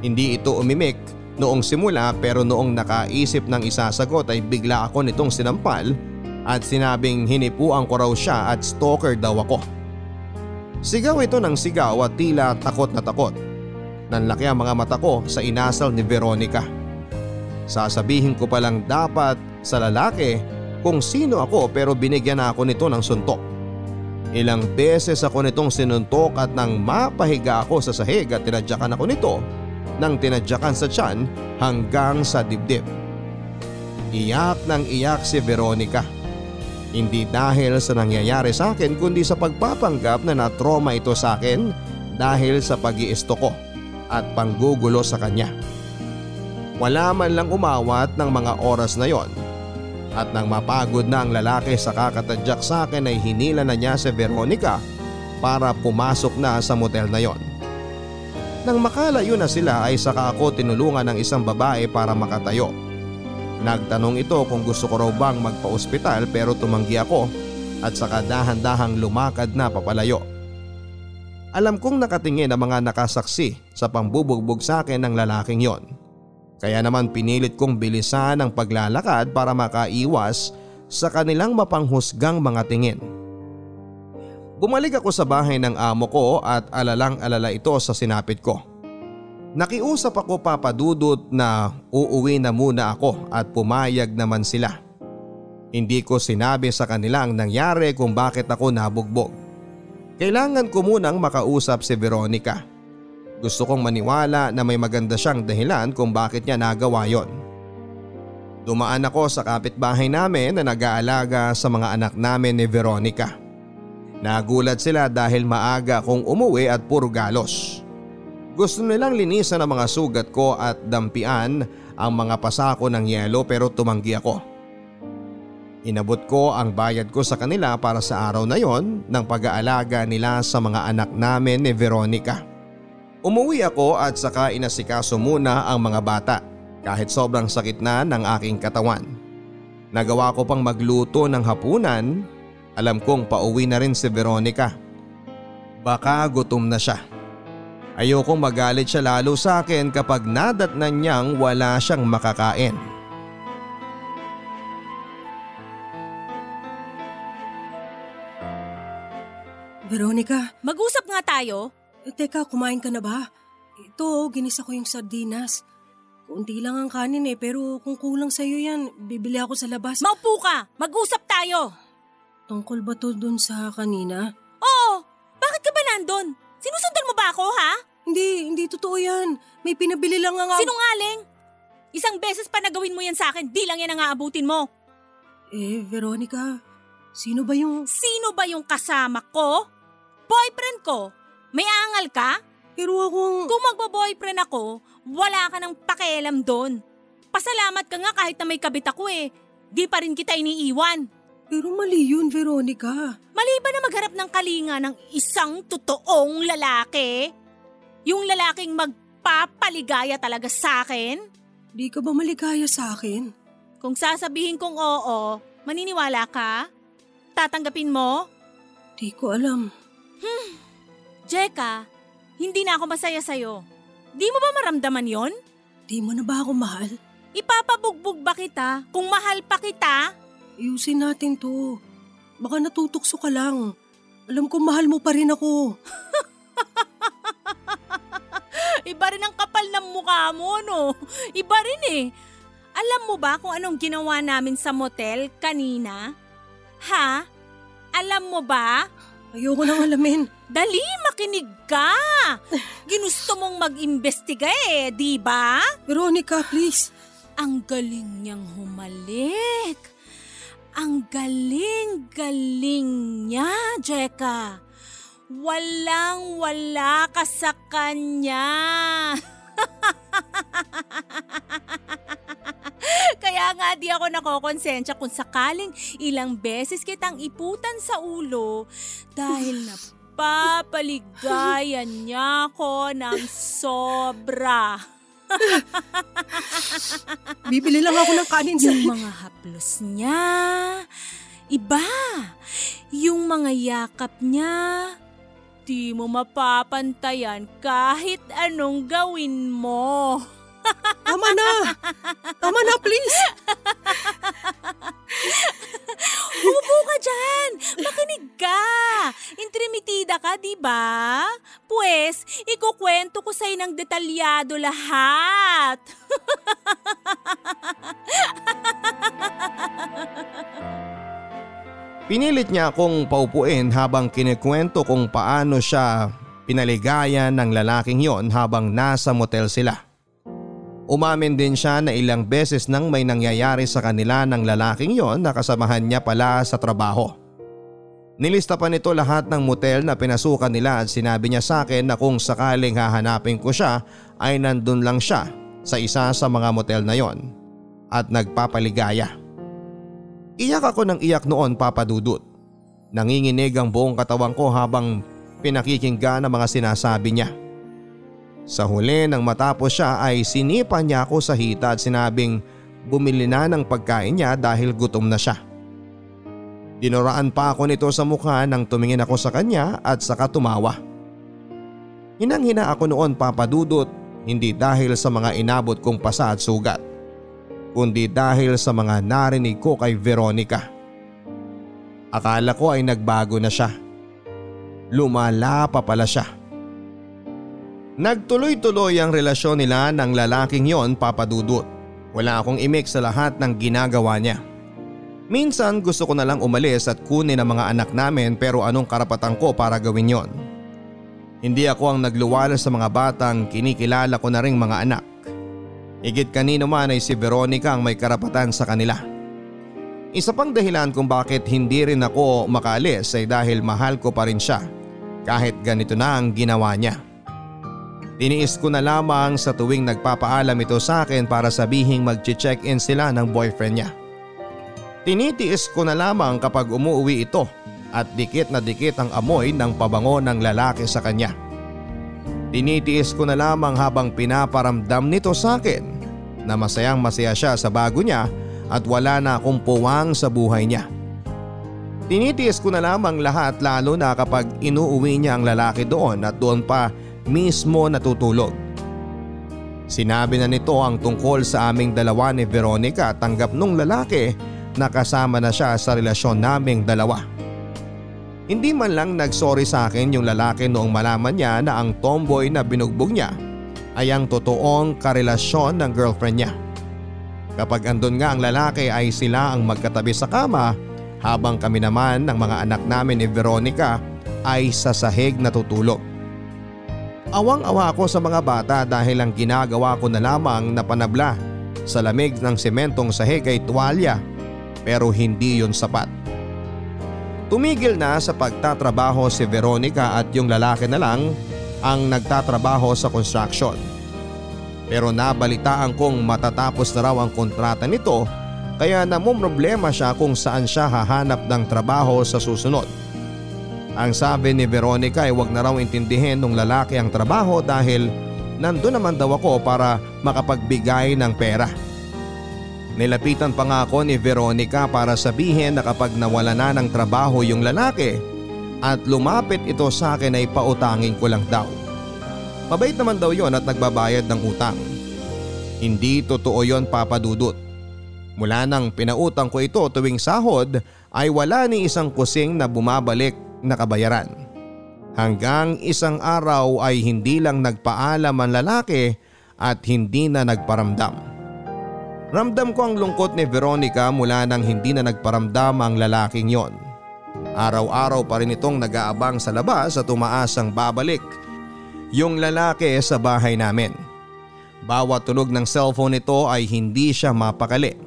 S2: Hindi ito umimik noong simula pero noong nakaisip ng isasagot ay bigla ako nitong sinampal at sinabing hinipuan ko raw siya at stalker daw ako. Sigaw ito ng sigaw at tila takot na takot. Nanlaki ang mga mata ko sa inasal ni Veronica. Sasabihin ko palang dapat sa lalaki kung sino ako pero binigyan na ako nito ng suntok. Ilang beses ako nitong sinuntok at nang mapahiga ako sa sahig at tinadyakan ako nito nang tinadyakan sa tiyan hanggang sa dibdib. Iyak ng iyak si Veronica. Hindi dahil sa nangyayari sa akin kundi sa pagpapanggap na natroma ito sa akin dahil sa pag ko at panggugulo sa kanya. Wala man lang umawat ng mga oras na yon. At nang mapagod na ang lalaki sa kakatadyak sa akin ay hinila na niya si Veronica para pumasok na sa motel na yon. Nang makalayo na sila ay saka ako tinulungan ng isang babae para makatayo. Nagtanong ito kung gusto ko raw bang magpa-ospital pero tumanggi ako at saka dahan-dahang lumakad na papalayo. Alam kong nakatingin ang mga nakasaksi sa pambubugbog sa akin ng lalaking yon. Kaya naman pinilit kong bilisan ang paglalakad para makaiwas sa kanilang mapanghusgang mga tingin. Bumalik ako sa bahay ng amo ko at alalang alala ito sa sinapit ko. Nakiusap ako papadudot na uuwi na muna ako at pumayag naman sila. Hindi ko sinabi sa kanila ang nangyari kung bakit ako nabugbog. Kailangan ko munang makausap si Veronica. Gusto kong maniwala na may maganda siyang dahilan kung bakit niya nagawa yon. Dumaan ako sa kapitbahay namin na nag-aalaga sa mga anak namin ni Veronica. Nagulat sila dahil maaga kong umuwi at puro galos. Gusto nilang linisan ang mga sugat ko at dampian ang mga pasako ng yelo pero tumanggi ako. Inabot ko ang bayad ko sa kanila para sa araw na yon ng pag-aalaga nila sa mga anak namin ni Veronica. Umuwi ako at saka inasikaso muna ang mga bata kahit sobrang sakit na ng aking katawan. Nagawa ko pang magluto ng hapunan, alam kong pauwi na rin si Veronica. Baka gutom na siya. Ayokong magalit siya lalo sa akin kapag nadatnan niyang wala siyang makakain.
S3: Veronica,
S4: Mag-usap nga tayo.
S3: eh, teka, kumain ka na ba? Ito, oh, ginisa ko yung sardinas. Kunti lang ang kanin eh, pero kung kulang sa'yo yan, bibili ako sa labas.
S4: Maupo ka. Mag-usap tayo.
S3: Tungkol ba to dun sa kanina?
S4: Oo. Bakit ka ba nandun? Sinusundan mo ba ako, ha?
S3: Hindi, hindi totoo yan. May pinabili lang nga.
S4: Sinungaling. Isang beses pa nagawin mo yan sa akin, di lang yan ang aabutin mo.
S3: Eh, Veronica, sino ba yung...
S4: Sino ba yung kasama ko? Boyfriend ko. May angal ka?
S3: Pero akong...
S4: Kung magbo-boyfriend ako, wala ka ng pakialam doon. Pasalamat ka nga kahit na may kabit ako eh. Di pa rin kita iniiwan.
S3: Pero mali yun, Veronica.
S4: Mali ba na magharap ng kalinga ng isang totoong lalaki? Yung lalaking magpapaligaya talaga sa akin?
S3: Di ka ba maligaya sa akin?
S4: Kung sasabihin kong oo, maniniwala ka? Tatanggapin mo?
S3: Di ko alam. <sighs>
S4: Jeka, hindi na ako masaya sa'yo. Di mo ba maramdaman yon?
S3: Di mo na ba ako mahal?
S4: Ipapabugbog ba kita kung mahal pa kita?
S3: Ayusin natin to. Baka natutukso ka lang. Alam ko mahal mo pa rin ako. <laughs>
S4: Iba rin ang kapal ng mukha mo, no? Iba rin eh. Alam mo ba kung anong ginawa namin sa motel kanina? Ha? Alam mo ba?
S3: Ayoko nang alamin.
S4: Dali, makinig ka! Ginusto mong mag-imbestiga eh, di ba?
S3: Veronica, please.
S4: Ang galing niyang humalik. Ang galing-galing niya, Jeka. Walang-wala ka sa kanya. <laughs> <laughs> Kaya nga di ako nakokonsensya kung sakaling ilang beses kitang iputan sa ulo dahil <laughs> napapaligayan niya ako ng sobra. <laughs>
S3: Bibili lang ako ng kanin sa...
S4: Yung mga haplos niya, iba. Yung mga yakap niya, di mo mapapantayan kahit anong gawin mo. <laughs>
S3: Tama na! Tama na, please!
S4: Upo ka dyan! Makinig ka! Intrimitida ka, di ba? Pues, ikukwento ko sa'yo ng detalyado lahat. <laughs>
S2: Pinilit niya akong paupuin habang kinikwento kung paano siya pinaligayan ng lalaking yon habang nasa motel sila. Umamin din siya na ilang beses nang may nangyayari sa kanila ng lalaking yon na kasamahan niya pala sa trabaho. Nilista pa nito lahat ng motel na pinasukan nila at sinabi niya sa akin na kung sakaling hahanapin ko siya ay nandun lang siya sa isa sa mga motel na yon at nagpapaligaya. Iyak ako ng iyak noon papadudot. Nanginginig ang buong katawan ko habang pinakikinggan ang mga sinasabi niya. Sa huli nang matapos siya ay sinipa niya ako sa hita at sinabing bumili na ng pagkain niya dahil gutom na siya. Dinuraan pa ako nito sa mukha nang tumingin ako sa kanya at saka tumawa. Hinang-hina ako noon papadudot hindi dahil sa mga inabot kong pasa at sugat kundi dahil sa mga narinig ko kay Veronica. Akala ko ay nagbago na siya. Lumala pa pala siya. Nagtuloy-tuloy ang relasyon nila ng lalaking yon papadudot. Wala akong imik sa lahat ng ginagawa niya. Minsan gusto ko na lang umalis at kunin ang mga anak namin pero anong karapatan ko para gawin yon? Hindi ako ang nagluwala sa mga batang kinikilala ko na ring mga anak. Higit kanino man ay si Veronica ang may karapatan sa kanila. Isa pang dahilan kung bakit hindi rin ako makaalis ay dahil mahal ko pa rin siya kahit ganito na ang ginawa niya. Tiniis ko na lamang sa tuwing nagpapaalam ito sa akin para sabihing mag-check-in sila ng boyfriend niya. Tinitiis ko na lamang kapag umuwi ito at dikit na dikit ang amoy ng pabango ng lalaki sa kanya. Tinitiis ko na lamang habang pinaparamdam nito sa akin na masayang masaya siya sa bago niya at wala na akong puwang sa buhay niya. Tinitiis ko na lamang lahat lalo na kapag inuuwi niya ang lalaki doon at doon pa mismo natutulog. Sinabi na nito ang tungkol sa aming dalawa ni Veronica tanggap nung lalaki na kasama na siya sa relasyon naming dalawa. Hindi man lang nagsorry sa akin yung lalaki noong malaman niya na ang tomboy na binugbog niya ay ang totoong karelasyon ng girlfriend niya. Kapag andun nga ang lalaki ay sila ang magkatabi sa kama habang kami naman ng mga anak namin ni Veronica ay sa sahig natutulog. Awang-awa ako sa mga bata dahil ang ginagawa ko na lamang na panabla sa lamig ng sementong sahig ay tuwalya pero hindi yon sapat. Tumigil na sa pagtatrabaho si Veronica at yung lalaki na lang ang nagtatrabaho sa construction. Pero nabalitaan kong matatapos na raw ang kontrata nito kaya namumroblema siya kung saan siya hahanap ng trabaho sa susunod. Ang sabi ni Veronica ay wag na raw intindihin ng lalaki ang trabaho dahil nandun naman daw ako para makapagbigay ng pera. Nilapitan pa nga ako ni Veronica para sabihin na kapag nawala na ng trabaho yung lalaki at lumapit ito sa akin ay pautangin ko lang daw. Mabait naman daw yon at nagbabayad ng utang. Hindi totoo yon papadudot. Mula nang pinautang ko ito tuwing sahod ay wala ni isang kusing na bumabalik nakabayaran. Hanggang isang araw ay hindi lang nagpaalam ang lalaki at hindi na nagparamdam. Ramdam ko ang lungkot ni Veronica mula nang hindi na nagparamdam ang lalaking yon. Araw-araw pa rin itong nag-aabang sa labas at tumaas ang babalik yung lalaki sa bahay namin. Bawat tulog ng cellphone nito ay hindi siya mapakali.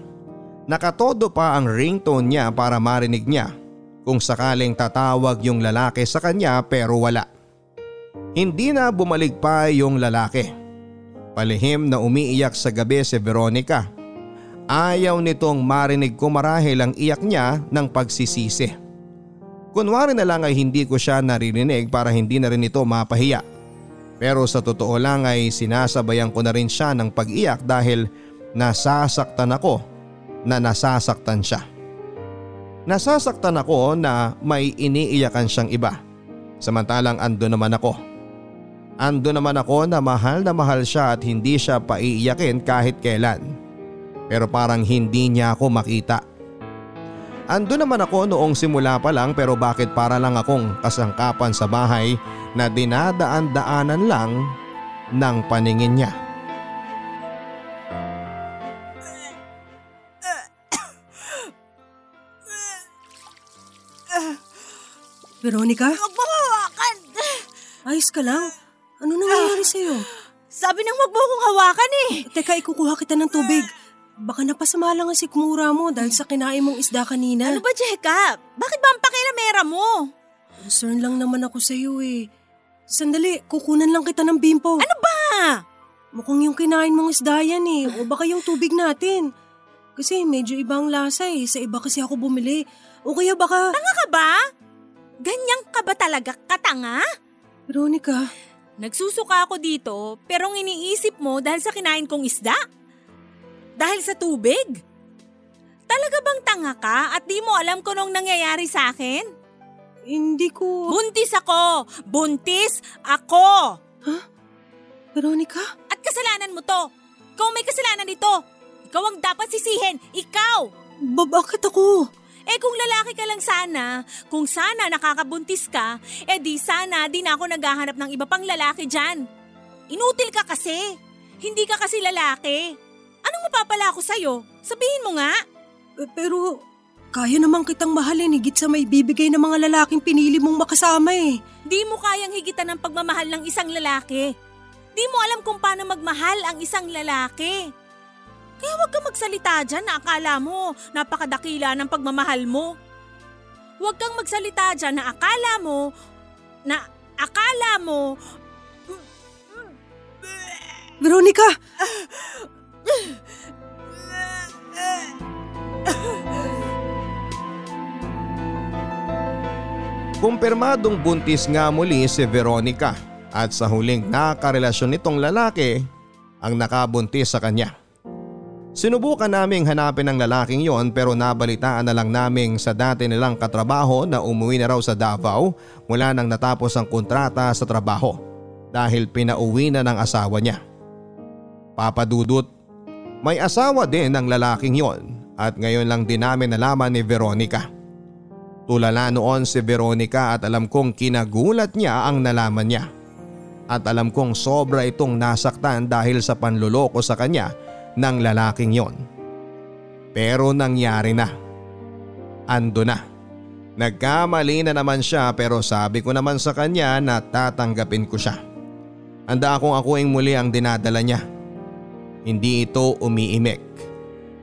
S2: Nakatodo pa ang ringtone niya para marinig niya kung sakaling tatawag yung lalaki sa kanya pero wala. Hindi na bumalik pa yung lalaki. Palihim na umiiyak sa gabi si Veronica. Ayaw nitong marinig ko marahil ang iyak niya ng pagsisisi. Kunwari na lang ay hindi ko siya naririnig para hindi na rin ito mapahiya. Pero sa totoo lang ay sinasabayan ko na rin siya ng pag-iyak dahil nasasaktan ako na nasasaktan siya. Nasasaktan ako na may iniiyakan siyang iba. Samantalang ando naman ako. Ando naman ako na mahal na mahal siya at hindi siya paiiyakin kahit kailan. Pero parang hindi niya ako makita. Ando naman ako noong simula pa lang pero bakit para lang akong kasangkapan sa bahay na dinadaan-daanan lang ng paningin niya.
S3: Veronica?
S4: Hawakan!
S3: Ayos ka lang? Ano nangyayari sa'yo?
S4: Sabi nang wag mo akong hawakan eh!
S3: Teka, ikukuha kita ng tubig. Baka napasama lang ang sikmura mo dahil sa kinain mong isda kanina.
S4: Ano ba, Jeka? Bakit ba ang pakilamera mo?
S3: Concern lang naman ako sa'yo eh. Sandali, kukunan lang kita ng bimpo.
S4: Ano ba?
S3: Mukhang yung kinain mong isda yan eh. O baka yung tubig natin. Kasi medyo ibang lasa eh. Sa iba kasi ako bumili. O kaya baka...
S4: Tanga ka ba? Ganyan ka ba talaga katanga?
S3: Veronica,
S4: Nagsusuka ako dito pero ang iniisip mo dahil sa kinain kong isda? Dahil sa tubig? Talaga bang tanga ka at di mo alam kung anong nangyayari sa akin?
S3: hindi ko...
S4: Buntis ako! Buntis ako!
S3: Veronica?
S4: At kasalanan mo to! Ikaw may kasalanan dito! Ikaw ang dapat sisihin! Ikaw!
S3: Ba, bakit ako?
S4: Eh kung lalaki ka lang sana, kung sana nakakabuntis ka, eh di sana di na ako naghahanap ng iba pang lalaki dyan. Inutil ka kasi. Hindi ka kasi lalaki. Anong mapapala ako sa'yo? Sabihin mo nga.
S3: Eh, Pero kaya naman kitang mahalin higit sa may bibigay ng mga lalaking pinili mong makasama eh.
S4: Di mo kayang higitan ng pagmamahal ng isang lalaki. Di mo alam kung paano magmahal ang isang lalaki. Kaya huwag kang magsalita dyan na akala mo napakadakila ng pagmamahal mo. Huwag kang magsalita dyan na akala mo na akala mo
S3: Veronica!
S2: Kumpirmadong buntis nga muli si Veronica at sa huling nakarelasyon nitong lalaki ang nakabuntis sa kanya. Sinubukan naming hanapin ang lalaking yon pero nabalitaan na lang naming sa dati nilang katrabaho na umuwi na raw sa Davao mula nang natapos ang kontrata sa trabaho. dahil pinauwi na ng asawa niya. Papadudot, may asawa din ang lalaking yon at ngayon lang din namin nalaman ni Veronica. Tulala noon si Veronica at alam kong kinagulat niya ang nalaman niya. At alam kong sobra itong nasaktan dahil sa panluloko sa kanya ng lalaking yon. Pero nangyari na. Ando na. Nagkamali na naman siya pero sabi ko naman sa kanya na tatanggapin ko siya. Handa akong akuing muli ang dinadala niya. Hindi ito umiimik.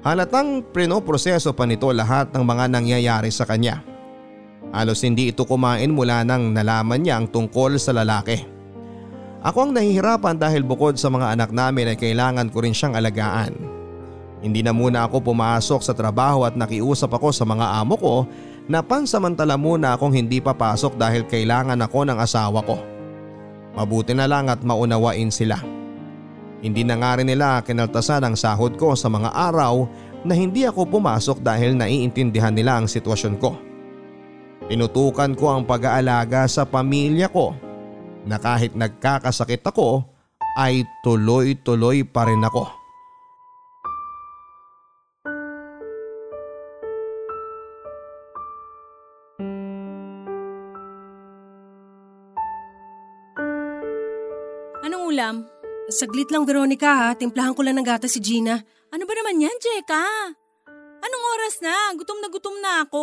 S2: Halatang prinoproseso pa nito lahat ng mga nangyayari sa kanya. Halos hindi ito kumain mula nang nalaman niya ang tungkol sa lalaki. Ako ang nahihirapan dahil bukod sa mga anak namin ay kailangan ko rin siyang alagaan. Hindi na muna ako pumasok sa trabaho at nakiusap ako sa mga amo ko na pansamantala muna akong hindi papasok dahil kailangan ako ng asawa ko. Mabuti na lang at maunawain sila. Hindi na nga rin nila kinaltasan ang sahod ko sa mga araw na hindi ako pumasok dahil naiintindihan nila ang sitwasyon ko. Tinutukan ko ang pag-aalaga sa pamilya ko na kahit nagkakasakit ako ay tuloy-tuloy pa rin ako.
S3: Saglit lang Veronica ha, timplahan ko lang ng gata si Gina.
S4: Ano ba naman yan, Jeka? Anong oras na? Gutom na gutom na ako.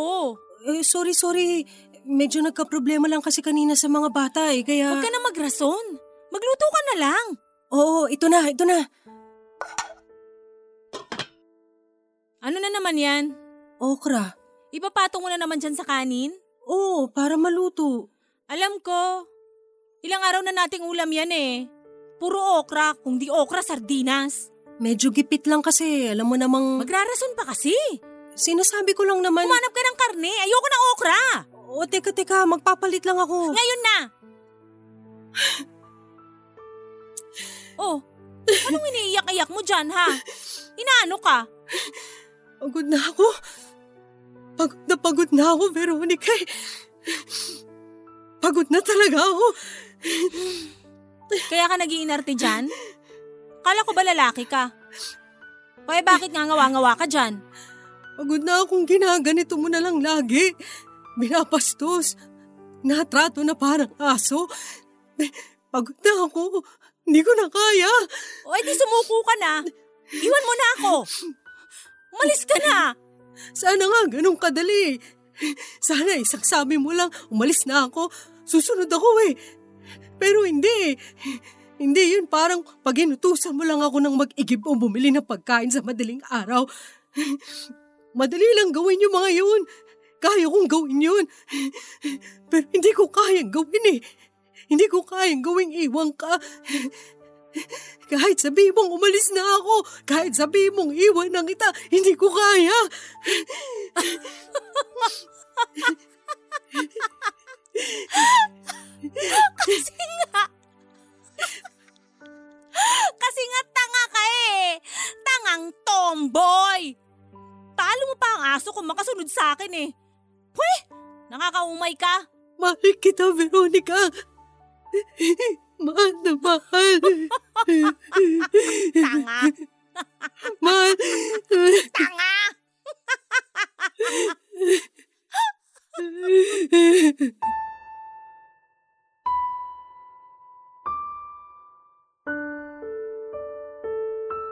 S3: Eh, sorry, sorry. Medyo nagka-problema lang kasi kanina sa mga bata eh, kaya…
S4: Huwag ka na magrason. Magluto ka na lang.
S3: Oo, ito na, ito na.
S4: Ano na naman yan?
S3: Okra.
S4: Ipapatong mo na naman dyan sa kanin?
S3: Oo, para maluto.
S4: Alam ko. Ilang araw na nating ulam yan eh. Puro okra, kung di okra, sardinas.
S3: Medyo gipit lang kasi, alam mo namang…
S4: Magrarason pa kasi.
S3: Sinasabi ko lang naman…
S4: Humanap ka ng karne, ayoko ng okra.
S3: O teka teka, magpapalit lang ako.
S4: Ngayon na. <gasps> oh, anong iniiyak-iyak mo dyan ha? Inaano ka?
S3: Pagod na ako. Pagod na pagod na ako, Veronica. Pagod na talaga ako.
S4: Kaya ka nagiinarte dyan? Kala ko ba lalaki ka? Kaya bakit nga ngawa-ngawa ka dyan?
S3: Pagod na akong ginaganito mo na lang lagi. Binapastos. Natrato na parang aso. Pagod na ako. Hindi ko na kaya.
S4: O edi sumuko ka na. Iwan mo na ako. Umalis ka na.
S3: Sana nga ganun kadali. Sana isang sabi mo lang, umalis na ako. Susunod ako eh. Pero hindi. Hindi yun parang pag inutusan mo lang ako ng mag-igib o bumili ng pagkain sa madaling araw. Madali lang gawin yung mga yun. Kaya kong gawin yun. Pero hindi ko kayang gawin eh. Hindi ko kayang gawing iwan ka. Kahit sabi mong umalis na ako, kahit sabi mong iwan na kita, hindi ko kaya. <laughs>
S4: Kasi <laughs> nga. Kasi nga tanga ka eh. Tangang tomboy. Talo mo pa ang aso kung makasunod sa akin eh. Pwe, nakakaumay ka.
S3: Mahal kita, Veronica. Mahal na mahal.
S4: Tanga.
S3: Mahal.
S4: Tanga. <laughs>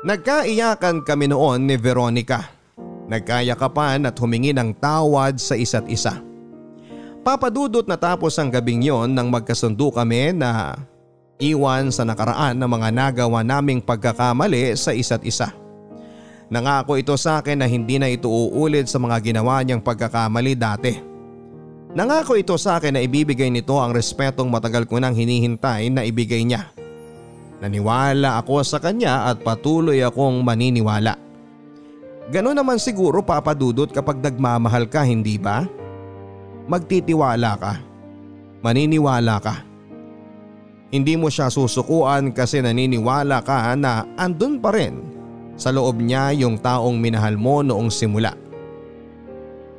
S2: Nagkaiyakan kami noon ni Veronica. Nagkayakapan at humingi ng tawad sa isa't isa. Papadudot na tapos ang gabing yon nang magkasundo kami na iwan sa nakaraan ng mga nagawa naming pagkakamali sa isa't isa. Nangako ito sa akin na hindi na ito uulit sa mga ginawa niyang pagkakamali dati. Nangako ito sa akin na ibibigay nito ang respetong matagal ko nang hinihintay na ibigay niya. Naniwala ako sa kanya at patuloy akong maniniwala. Ganon naman siguro papadudot kapag nagmamahal ka hindi ba? Magtitiwala ka. Maniniwala ka. Hindi mo siya susukuan kasi naniniwala ka na andun pa rin sa loob niya yung taong minahal mo noong simula.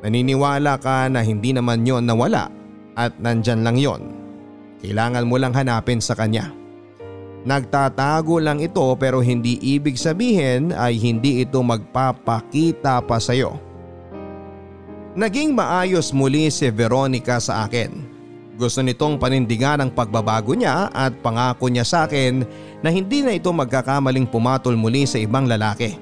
S2: Naniniwala ka na hindi naman yon nawala at nandyan lang yon. Kailangan mo lang hanapin sa kanya. Nagtatago lang ito pero hindi ibig sabihin ay hindi ito magpapakita pa sa iyo. Naging maayos muli si Veronica sa akin. Gusto nitong panindigan ang pagbabago niya at pangako niya sa akin na hindi na ito magkakamaling pumatol muli sa ibang lalaki.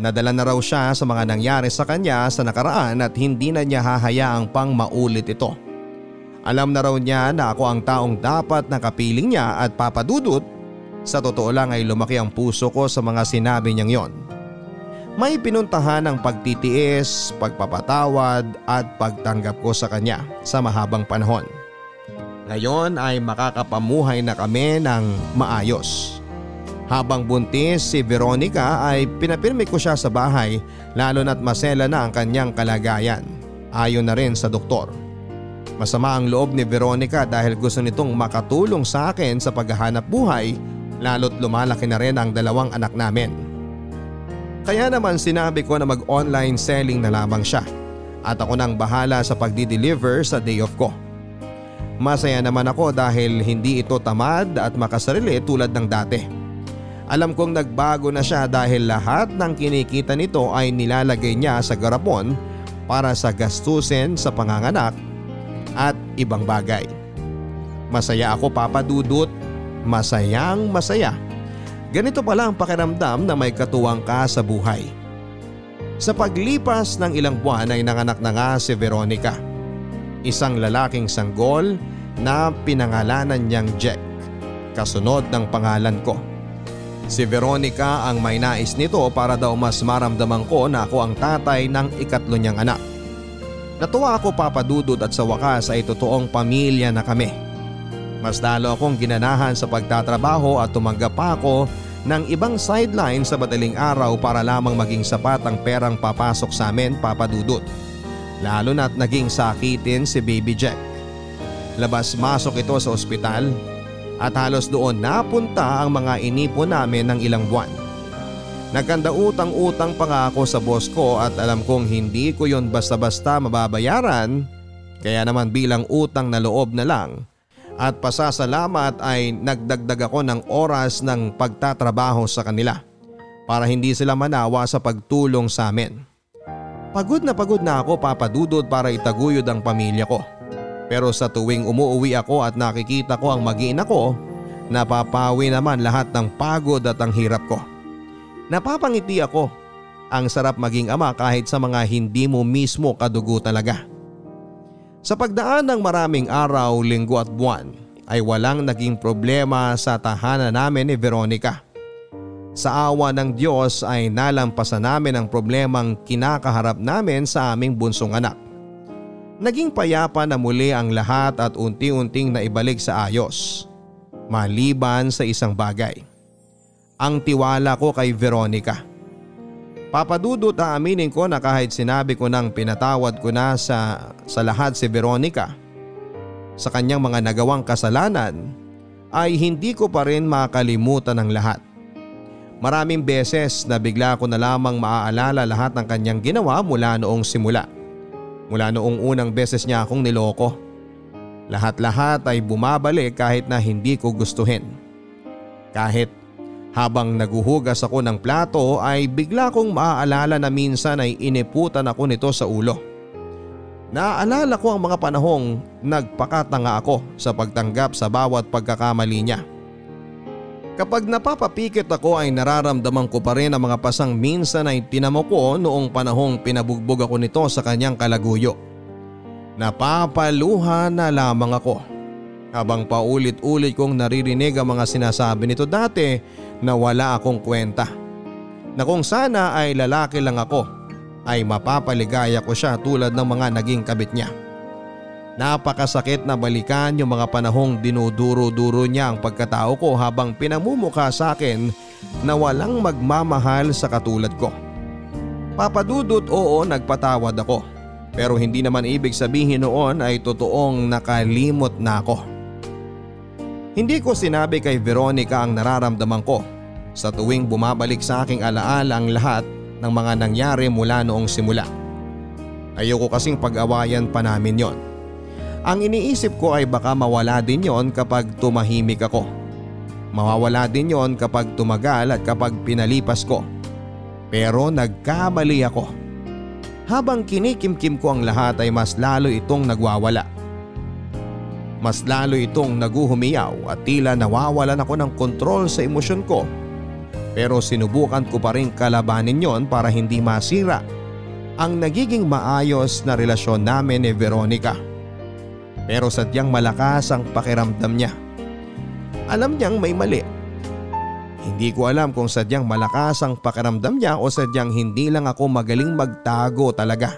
S2: Nadala na raw siya sa mga nangyari sa kanya sa nakaraan at hindi na niya hahayaang pang maulit ito. Alam na raw niya na ako ang taong dapat na kapiling niya at papadudot. Sa totoo lang ay lumaki ang puso ko sa mga sinabi niyang yon. May pinuntahan ang pagtitiis, pagpapatawad at pagtanggap ko sa kanya sa mahabang panahon. Ngayon ay makakapamuhay na kami ng maayos. Habang buntis si Veronica ay pinapirmi ko siya sa bahay lalo na't masela na ang kanyang kalagayan. Ayon na rin sa doktor. Masama ang loob ni Veronica dahil gusto nitong makatulong sa akin sa paghahanap buhay lalo't lumalaki na rin ang dalawang anak namin. Kaya naman sinabi ko na mag-online selling na lamang siya at ako nang bahala sa pagdi-deliver sa day off ko. Masaya naman ako dahil hindi ito tamad at makasarili tulad ng dati. Alam kong nagbago na siya dahil lahat ng kinikita nito ay nilalagay niya sa garapon para sa gastusin sa panganganak at ibang bagay. Masaya ako papadudot, masayang masaya. Ganito pala ang pakiramdam na may katuwang ka sa buhay. Sa paglipas ng ilang buwan ay nanganak na nga si Veronica. Isang lalaking sanggol na pinangalanan niyang Jack, kasunod ng pangalan ko. Si Veronica ang may nais nito para daw mas maramdaman ko na ako ang tatay ng ikatlo niyang anak. Natuwa ako papadudod at sa wakas ay totoong pamilya na kami. Mas lalo akong ginanahan sa pagtatrabaho at tumanggap pa ako ng ibang sideline sa madaling araw para lamang maging sapat ang perang papasok sa amin papadudod lalo na't naging sakitin si Baby Jack. Labas-masok ito sa ospital at halos doon napunta ang mga inipon namin ng ilang buwan. Nagkanda utang-utang pa nga ako sa boss ko at alam kong hindi ko yon basta-basta mababayaran kaya naman bilang utang na loob na lang at pasasalamat ay nagdagdag ako ng oras ng pagtatrabaho sa kanila para hindi sila manawa sa pagtulong sa amin. Pagod na pagod na ako papadudod para itaguyod ang pamilya ko. Pero sa tuwing umuuwi ako at nakikita ko ang magiin ako, napapawi naman lahat ng pagod at ang hirap ko. Napapangiti ako. Ang sarap maging ama kahit sa mga hindi mo mismo kadugo talaga. Sa pagdaan ng maraming araw, linggo at buwan ay walang naging problema sa tahanan namin ni Veronica. Sa awa ng Diyos ay nalampasan namin ang problemang kinakaharap namin sa aming bunsong anak. Naging payapa na muli ang lahat at unti-unting naibalik sa ayos. Maliban sa isang bagay. Ang tiwala ko kay Veronica. Papadudot aaminin ko na kahit sinabi ko nang pinatawad ko na sa, sa lahat si Veronica sa kanyang mga nagawang kasalanan ay hindi ko pa rin makalimutan ang lahat. Maraming beses na bigla ko na lamang maaalala lahat ng kanyang ginawa mula noong simula. Mula noong unang beses niya akong niloko. Lahat-lahat ay bumabalik kahit na hindi ko gustuhin. Kahit habang naguhugas ako ng plato ay bigla kong maaalala na minsan ay iniputan ako nito sa ulo. Naaalala ko ang mga panahong nagpakatanga ako sa pagtanggap sa bawat pagkakamali niya. Kapag napapapikit ako ay nararamdaman ko pa rin ang mga pasang minsan ay tinamo ko noong panahong pinabugbog ako nito sa kanyang kalaguyo. Napapaluha na lamang ako. Habang paulit-ulit kong naririnig ang mga sinasabi nito dati na wala akong kwenta. Na kung sana ay lalaki lang ako ay mapapaligaya ko siya tulad ng mga naging kabit niya. Napakasakit na balikan yung mga panahong dinuduro-duro niya ang pagkatao ko habang pinamumukha sa akin na walang magmamahal sa katulad ko. Papadudot oo nagpatawad ako pero hindi naman ibig sabihin noon ay totoong nakalimot na ako. Hindi ko sinabi kay Veronica ang nararamdaman ko sa tuwing bumabalik sa aking alaala ang lahat ng mga nangyari mula noong simula. Ayoko kasing pag-awayan pa namin yon. Ang iniisip ko ay baka mawala din yon kapag tumahimik ako. Mawawala din yon kapag tumagal at kapag pinalipas ko. Pero nagkamali ako. Habang kinikimkim ko ang lahat ay mas lalo itong nagwawala. Mas lalo itong naguhumiyaw at tila nawawalan ako ng kontrol sa emosyon ko. Pero sinubukan ko pa rin kalabanin yon para hindi masira ang nagiging maayos na relasyon namin ni Veronica. Pero sadyang malakas ang pakiramdam niya. Alam niyang may mali. Hindi ko alam kung sadyang malakas ang pakiramdam niya o sadyang hindi lang ako magaling magtago talaga.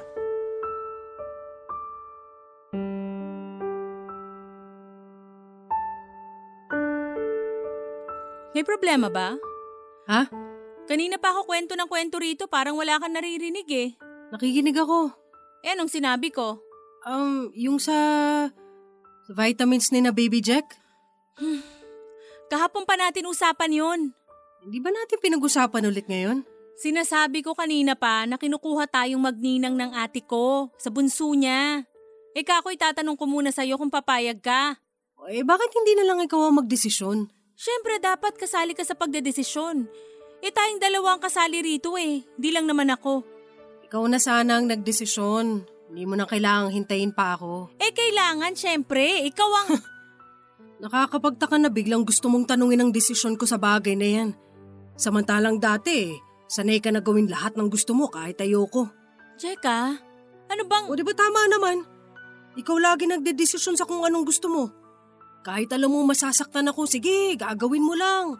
S4: May problema ba?
S3: Ha?
S4: Kanina pa ako kwento ng kwento rito parang wala kang naririnig eh.
S3: Nakikinig ako.
S4: Eh anong sinabi ko?
S3: Um, yung sa, sa vitamins ni na Baby Jack?
S4: Kahapon pa natin usapan yon.
S3: Hindi ba natin pinag-usapan ulit ngayon?
S4: Sinasabi ko kanina pa na kinukuha tayong magninang ng ate ko sa bunso niya. Eka ako itatanong ko muna sa'yo kung papayag ka.
S3: Eh bakit hindi na lang ikaw ang magdesisyon?
S4: Siyempre dapat kasali ka sa pagdedesisyon. Eh tayong dalawa ang kasali rito eh, di lang naman ako.
S3: Ikaw na sana ang nagdesisyon. Hindi mo na kailangang hintayin pa ako.
S4: Eh kailangan siyempre, ikaw ang...
S3: Nakakapagtaka na biglang gusto mong tanungin ang desisyon ko sa bagay na yan. Samantalang dati, sanay ka na gawin lahat ng gusto mo kahit ayoko.
S4: Jeka, ano bang...
S3: O di ba tama naman? Ikaw lagi nagdedesisyon sa kung anong gusto mo. Kahit alam mo masasaktan ako, sige, gagawin mo lang.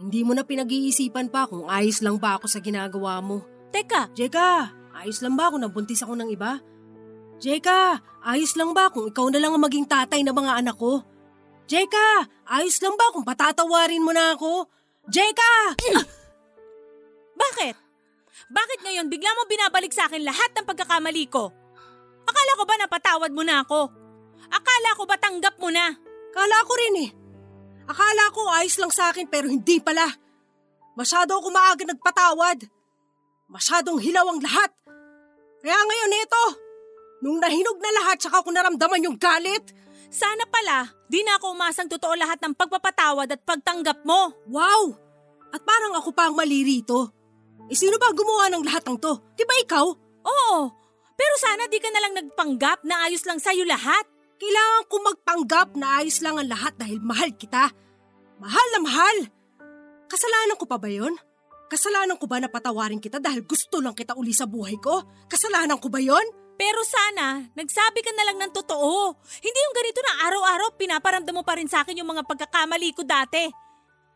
S3: Hindi mo na pinag-iisipan pa kung ayos lang ba ako sa ginagawa mo.
S4: Teka,
S3: Jeka, ayos lang ba kung nabuntis ako ng iba? Jeka, ayos lang ba kung ikaw na lang ang maging tatay ng mga anak ko? Jeka, ayos lang ba kung patatawarin mo na ako? Jeka!
S4: bakit? Bakit ngayon bigla mo binabalik sa akin lahat ng pagkakamali ko? Akala ko ba napatawad mo na ako? Akala ko ba tanggap mo na?
S3: Kala ko rin eh. Akala ko ayos lang sa akin pero hindi pala. Masyado ako maaga nagpatawad. Masyadong hilaw ang lahat. Kaya ngayon ito, nung nahinog na lahat saka ko naramdaman yung galit.
S4: Sana pala, di na ako umasang totoo lahat ng pagpapatawad at pagtanggap mo.
S3: Wow! At parang ako pa ang mali rito. Eh sino ba gumawa ng lahat ng to? Di ba ikaw?
S4: Oo, pero sana di ka na lang nagpanggap na ayos lang sa'yo lahat.
S3: Kailangan ko magpanggap na ayos lang ang lahat dahil mahal kita. Mahal na mahal. Kasalanan ko pa ba yon? Kasalanan ko ba na patawarin kita dahil gusto lang kita uli sa buhay ko? Kasalanan ko ba yon?
S4: Pero sana, nagsabi ka na lang ng totoo. Hindi yung ganito na araw-araw pinaparamdam mo pa rin sa akin yung mga pagkakamali ko dati.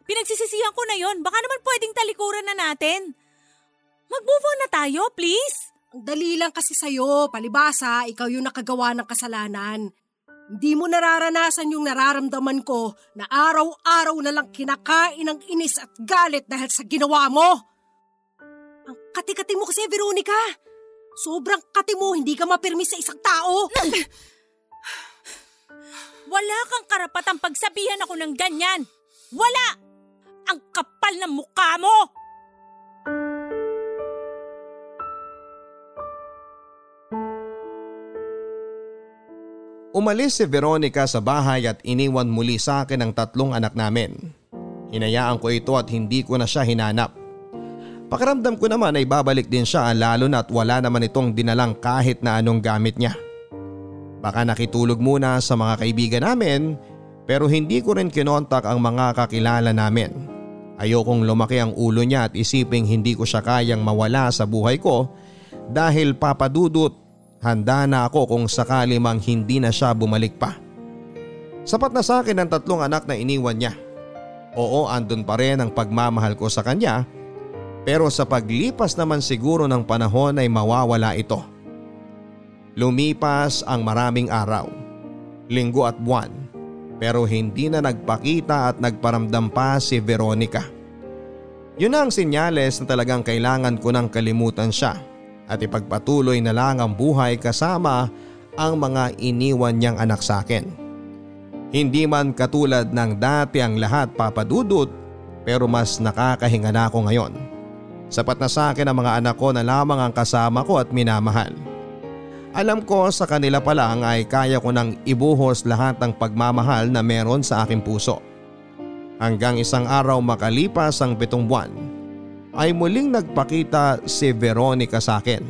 S4: Pinagsisisihan ko na yon. Baka naman pwedeng talikuran na natin. Mag-move on na tayo, please.
S3: Ang dali lang kasi sa'yo, palibasa, ikaw yung nakagawa ng kasalanan. Hindi mo nararanasan yung nararamdaman ko na araw-araw na lang kinakain ng inis at galit dahil sa ginawa mo. Ang kati-kati mo kasi, Veronica. Sobrang kati mo, hindi ka mapirmis sa isang tao.
S4: Wala kang karapatang pagsabihan ako ng ganyan. Wala! Ang kapal ng mukha mo!
S2: Umalis si Veronica sa bahay at iniwan muli sa akin ang tatlong anak namin. Hinayaan ko ito at hindi ko na siya hinanap. Pakiramdam ko naman ay babalik din siya lalo na at wala naman itong dinalang kahit na anong gamit niya. Baka nakitulog muna sa mga kaibigan namin pero hindi ko rin kinontak ang mga kakilala namin. Ayokong lumaki ang ulo niya at isiping hindi ko siya kayang mawala sa buhay ko dahil papadudot handa na ako kung sakali mang hindi na siya bumalik pa. Sapat na sa akin ang tatlong anak na iniwan niya. Oo andun pa rin ang pagmamahal ko sa kanya pero sa paglipas naman siguro ng panahon ay mawawala ito. Lumipas ang maraming araw, linggo at buwan pero hindi na nagpakita at nagparamdam pa si Veronica. Yun ang sinyales na talagang kailangan ko nang kalimutan siya at ipagpatuloy na lang ang buhay kasama ang mga iniwan niyang anak sa akin. Hindi man katulad ng dati ang lahat papadudot pero mas nakakahinga na ako ngayon. Sapat na sa akin ang mga anak ko na lamang ang kasama ko at minamahal. Alam ko sa kanila pa lang ay kaya ko nang ibuhos lahat ng pagmamahal na meron sa aking puso. Hanggang isang araw makalipas ang pitong buwan ay muling nagpakita si Veronica sa akin.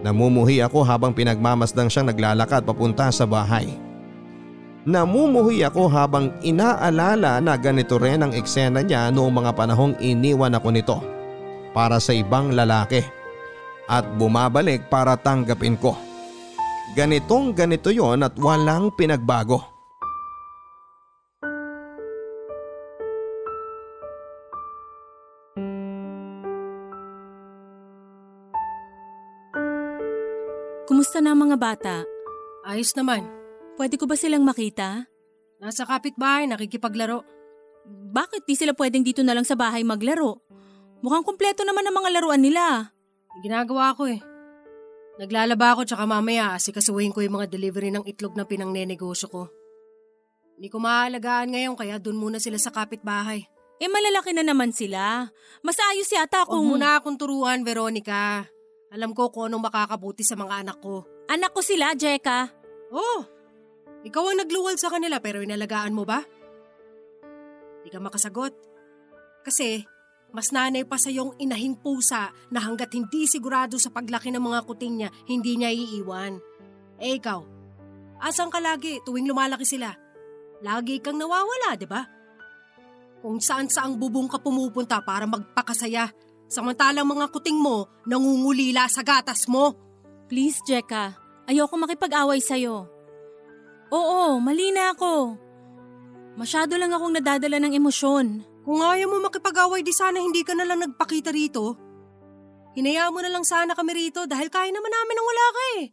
S2: Namumuhi ako habang pinagmamasdang siyang naglalakad papunta sa bahay. Namumuhi ako habang inaalala na ganito rin ang eksena niya noong mga panahong iniwan ako nito para sa ibang lalaki at bumabalik para tanggapin ko. Ganitong ganito yon at walang pinagbago.
S4: Kumusta na ang mga bata?
S3: Ayos naman.
S4: Pwede ko ba silang makita?
S3: Nasa kapitbahay, nakikipaglaro.
S4: Bakit di sila pwedeng dito na lang sa bahay maglaro? Mukhang kumpleto naman ang mga laruan nila.
S3: Ginagawa ko eh. Naglalaba ako tsaka mamaya asikasuhin ko yung mga delivery ng itlog na pinangnenegosyo ko. Hindi ko maaalagaan ngayon kaya dun muna sila sa kapitbahay.
S4: Eh malalaki na naman sila. Mas ayos yata
S3: Huwag
S4: kung...
S3: mo na akong turuan, Veronica. Alam ko kung anong makakabuti sa mga anak ko.
S4: Anak ko sila, Jeka.
S3: Oh, ikaw ang nagluwal sa kanila pero inalagaan mo ba? Di ka makasagot. Kasi mas nanay pa sa yung inahing pusa na hanggat hindi sigurado sa paglaki ng mga kuting niya, hindi niya iiwan. Eh ikaw, asan ka lagi tuwing lumalaki sila? Lagi kang nawawala, di ba? Kung saan saang bubong ka pumupunta para magpakasaya, samantalang mga kuting mo nangungulila sa gatas mo.
S4: Please, Jeka. Ayoko makipag-away sa'yo. Oo, mali na ako. Masyado lang akong nadadala ng emosyon.
S3: Kung ayaw mo makipag-away, di sana hindi ka na lang nagpakita rito. Hinayaan mo na lang sana kami rito dahil kaya naman namin nang wala ka eh.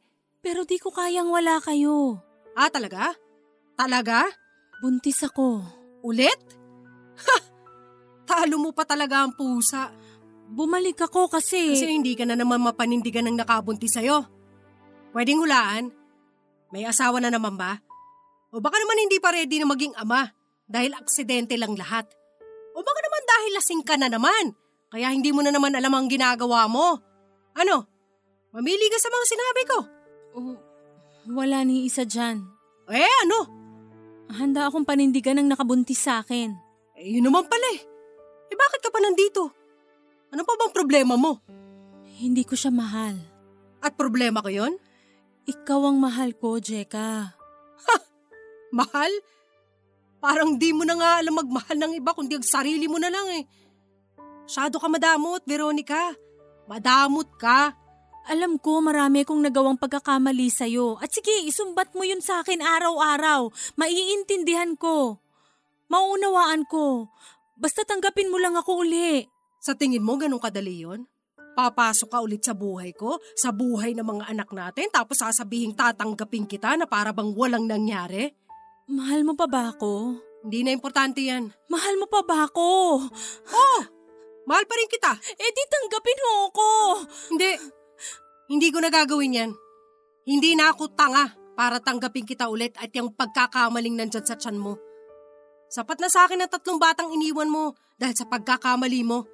S4: Pero di ko kayang wala kayo.
S3: Ah, talaga? Talaga?
S4: Buntis ako.
S3: Ulit? <laughs> Ha! Talo mo pa talaga ang pusa.
S4: Bumalik ako kasi...
S3: Kasi hindi ka na naman mapanindigan ng nakabuntis sa'yo. Pwedeng hulaan? May asawa na naman ba? O baka naman hindi pa ready na maging ama dahil aksidente lang lahat. O baka naman dahil lasing ka na naman, kaya hindi mo na naman alam ang ginagawa mo. Ano? Mamili ka sa mga sinabi ko.
S4: Oh, wala ni isa dyan.
S3: Eh ano?
S4: Handa akong panindigan ng nakabuntis sa akin.
S3: Eh yun naman pala eh. Eh bakit ka pa nandito? Ano pa bang problema mo?
S4: Hindi ko siya mahal.
S3: At problema ko yon?
S4: Ikaw ang mahal ko, Jeka.
S3: Mahal? Parang di mo na nga alam magmahal ng iba kundi ang sarili mo na lang eh. Masyado ka madamot, Veronica. Madamot ka.
S4: Alam ko marami kong nagawang pagkakamali sa'yo. At sige, isumbat mo yun sa akin araw-araw. Maiintindihan ko. Mauunawaan ko. Basta tanggapin mo lang ako uli.
S3: Sa tingin mo ganun kadali yon? Papasok ka ulit sa buhay ko, sa buhay ng mga anak natin, tapos sasabihin tatanggapin kita na para bang walang nangyari?
S4: Mahal mo pa ba ako?
S3: Hindi na importante yan.
S4: Mahal mo pa ba ako?
S3: Oh! Mahal pa rin kita.
S4: Eh di tanggapin mo ako.
S3: Hindi. Hindi ko na gagawin yan. Hindi na ako tanga para tanggapin kita ulit at yung pagkakamaling nandyan sa tiyan mo. Sapat na sa akin ang tatlong batang iniwan mo dahil sa pagkakamali mo.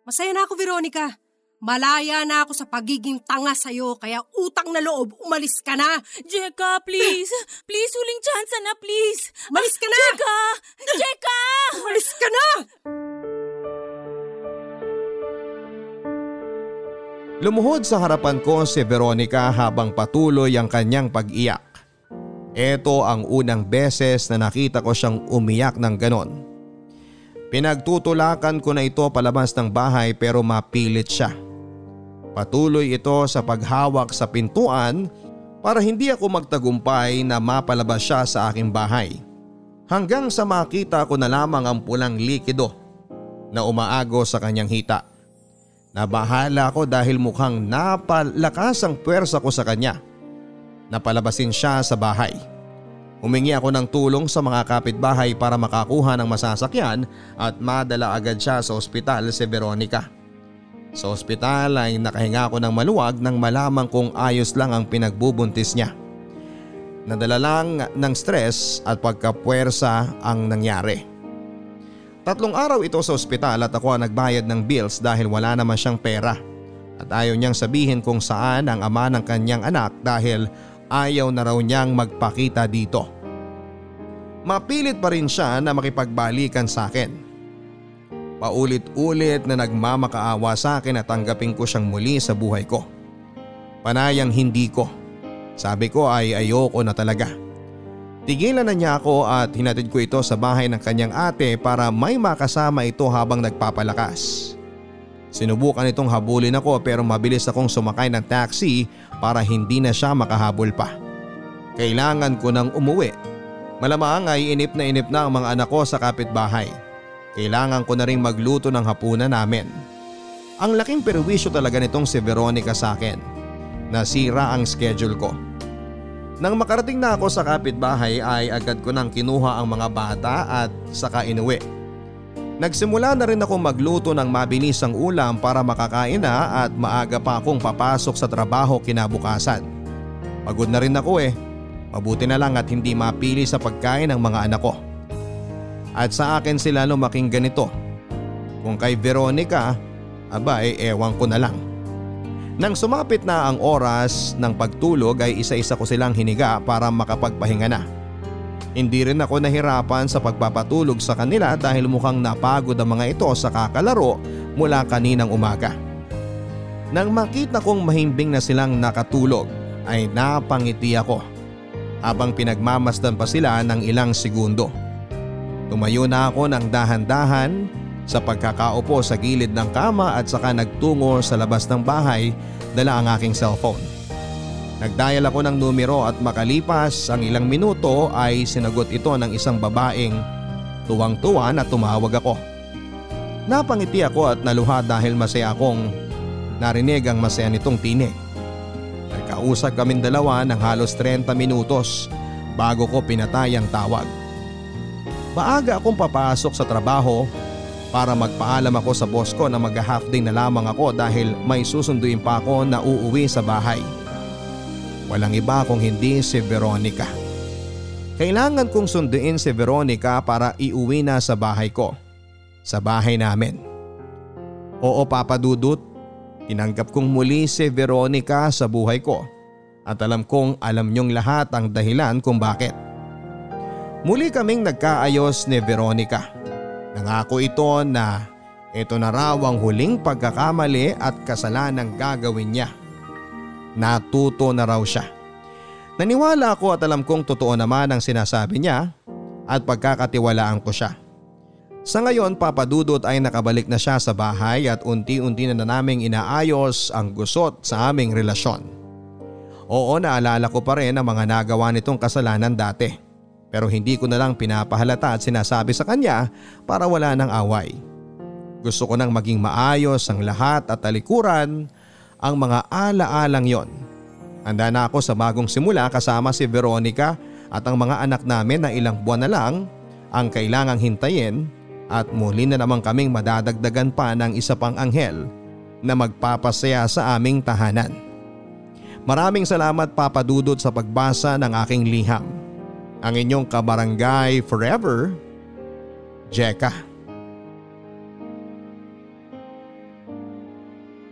S3: Masaya na ako, Veronica. Malaya na ako sa pagiging tanga sa'yo kaya utang na loob, umalis ka na.
S4: Jeka, please. <laughs> Please, huling chance na, please.
S3: Umalis ka na!
S4: Jeka! Jeka! <laughs>
S3: Umalis ka na!
S2: Lumuhod sa harapan ko si Veronica habang patuloy ang kanyang pag-iyak. Ito ang unang beses na nakita ko siyang umiyak ng ganon. Pinagtutulakan ko na ito palabas ng bahay pero mapilit siya. Patuloy ito sa paghawak sa pintuan para hindi ako magtagumpay na mapalabas siya sa aking bahay. Hanggang sa makita ko na lamang ang pulang likido na umaago sa kanyang hita. Nabahala ako dahil mukhang napalakas ang puwersa ko sa kanya. Napalabasin siya sa bahay. Humingi ako ng tulong sa mga kapitbahay para makakuha ng masasakyan at madala agad siya sa ospital si Veronica. Sa ospital ay nakahinga ako ng maluwag nang malamang kung ayos lang ang pinagbubuntis niya. Nadala lang ng stress at pagkapuwersa ang nangyari. Tatlong araw ito sa ospital at ako ang nagbayad ng bills dahil wala naman siyang pera. At ayaw niyang sabihin kung saan ang ama ng kanyang anak dahil ayaw na raw niyang magpakita dito. Mapilit pa rin siya na makipagbalikan sa akin. Paulit-ulit na nagmamakaawa sa akin at tanggapin ko siyang muli sa buhay ko. Panayang hindi ko. Sabi ko ay ayoko na talaga. Tigilan na niya ako at hinatid ko ito sa bahay ng kanyang ate para may makasama ito habang nagpapalakas. Sinubukan itong habulin ako pero mabilis akong sumakay ng taxi para hindi na siya makahabol pa. Kailangan ko nang umuwi Malamang ay inip na inip na ang mga anak ko sa kapitbahay. Kailangan ko na rin magluto ng hapunan namin. Ang laking perwisyo talaga nitong si Veronica sa akin. Nasira ang schedule ko. Nang makarating na ako sa kapitbahay ay agad ko nang kinuha ang mga bata at saka inuwi. Nagsimula na rin ako magluto ng mabilisang ulam para makakain na at maaga pa akong papasok sa trabaho kinabukasan. Pagod na rin ako eh Mabuti na lang at hindi mapili sa pagkain ng mga anak ko. At sa akin sila lumaking ganito. Kung kay Veronica, aba eh ewan ko na lang. Nang sumapit na ang oras ng pagtulog ay isa-isa ko silang hiniga para makapagpahinga na. Hindi rin ako nahirapan sa pagpapatulog sa kanila dahil mukhang napagod ang mga ito sa kakalaro mula kaninang umaga. Nang makita kong mahimbing na silang nakatulog ay napangiti ako habang pinagmamasdan pa sila ng ilang segundo. Tumayo na ako ng dahan-dahan sa pagkakaupo sa gilid ng kama at saka nagtungo sa labas ng bahay dala ang aking cellphone. Nagdial ako ng numero at makalipas ang ilang minuto ay sinagot ito ng isang babaeng tuwang-tuwa na tumawag ako. Napangiti ako at naluha dahil masaya akong narinig ang masaya nitong tinig. Nagkausap kaming dalawa ng halos 30 minutos bago ko pinatay ang tawag. Maaga akong papasok sa trabaho para magpaalam ako sa boss ko na mag-half day na lamang ako dahil may susunduin pa ako na uuwi sa bahay. Walang iba kung hindi si Veronica. Kailangan kong sunduin si Veronica para iuwi na sa bahay ko. Sa bahay namin. Oo papadudot, Tinanggap kong muli si Veronica sa buhay ko at alam kong alam niyong lahat ang dahilan kung bakit. Muli kaming nagkaayos ni Veronica. Nangako ito na ito na raw ang huling pagkakamali at kasalanang gagawin niya. Natuto na raw siya. Naniwala ako at alam kong totoo naman ang sinasabi niya at pagkakatiwalaan ko siya. Sa ngayon papadudot ay nakabalik na siya sa bahay at unti-unti na, na naming inaayos ang gusot sa aming relasyon. Oo naalala ko pa rin ang mga nagawa nitong kasalanan dati pero hindi ko na lang pinapahalata at sinasabi sa kanya para wala ng away. Gusto ko nang maging maayos ang lahat at talikuran ang mga ala-alang yon. Handa na ako sa bagong simula kasama si Veronica at ang mga anak namin na ilang buwan na lang ang kailangang hintayin at muli na naman kaming madadagdagan pa ng isa pang anghel na magpapasaya sa aming tahanan. Maraming salamat Papa Dudot sa pagbasa ng aking liham. Ang inyong kabarangay forever, Jeka.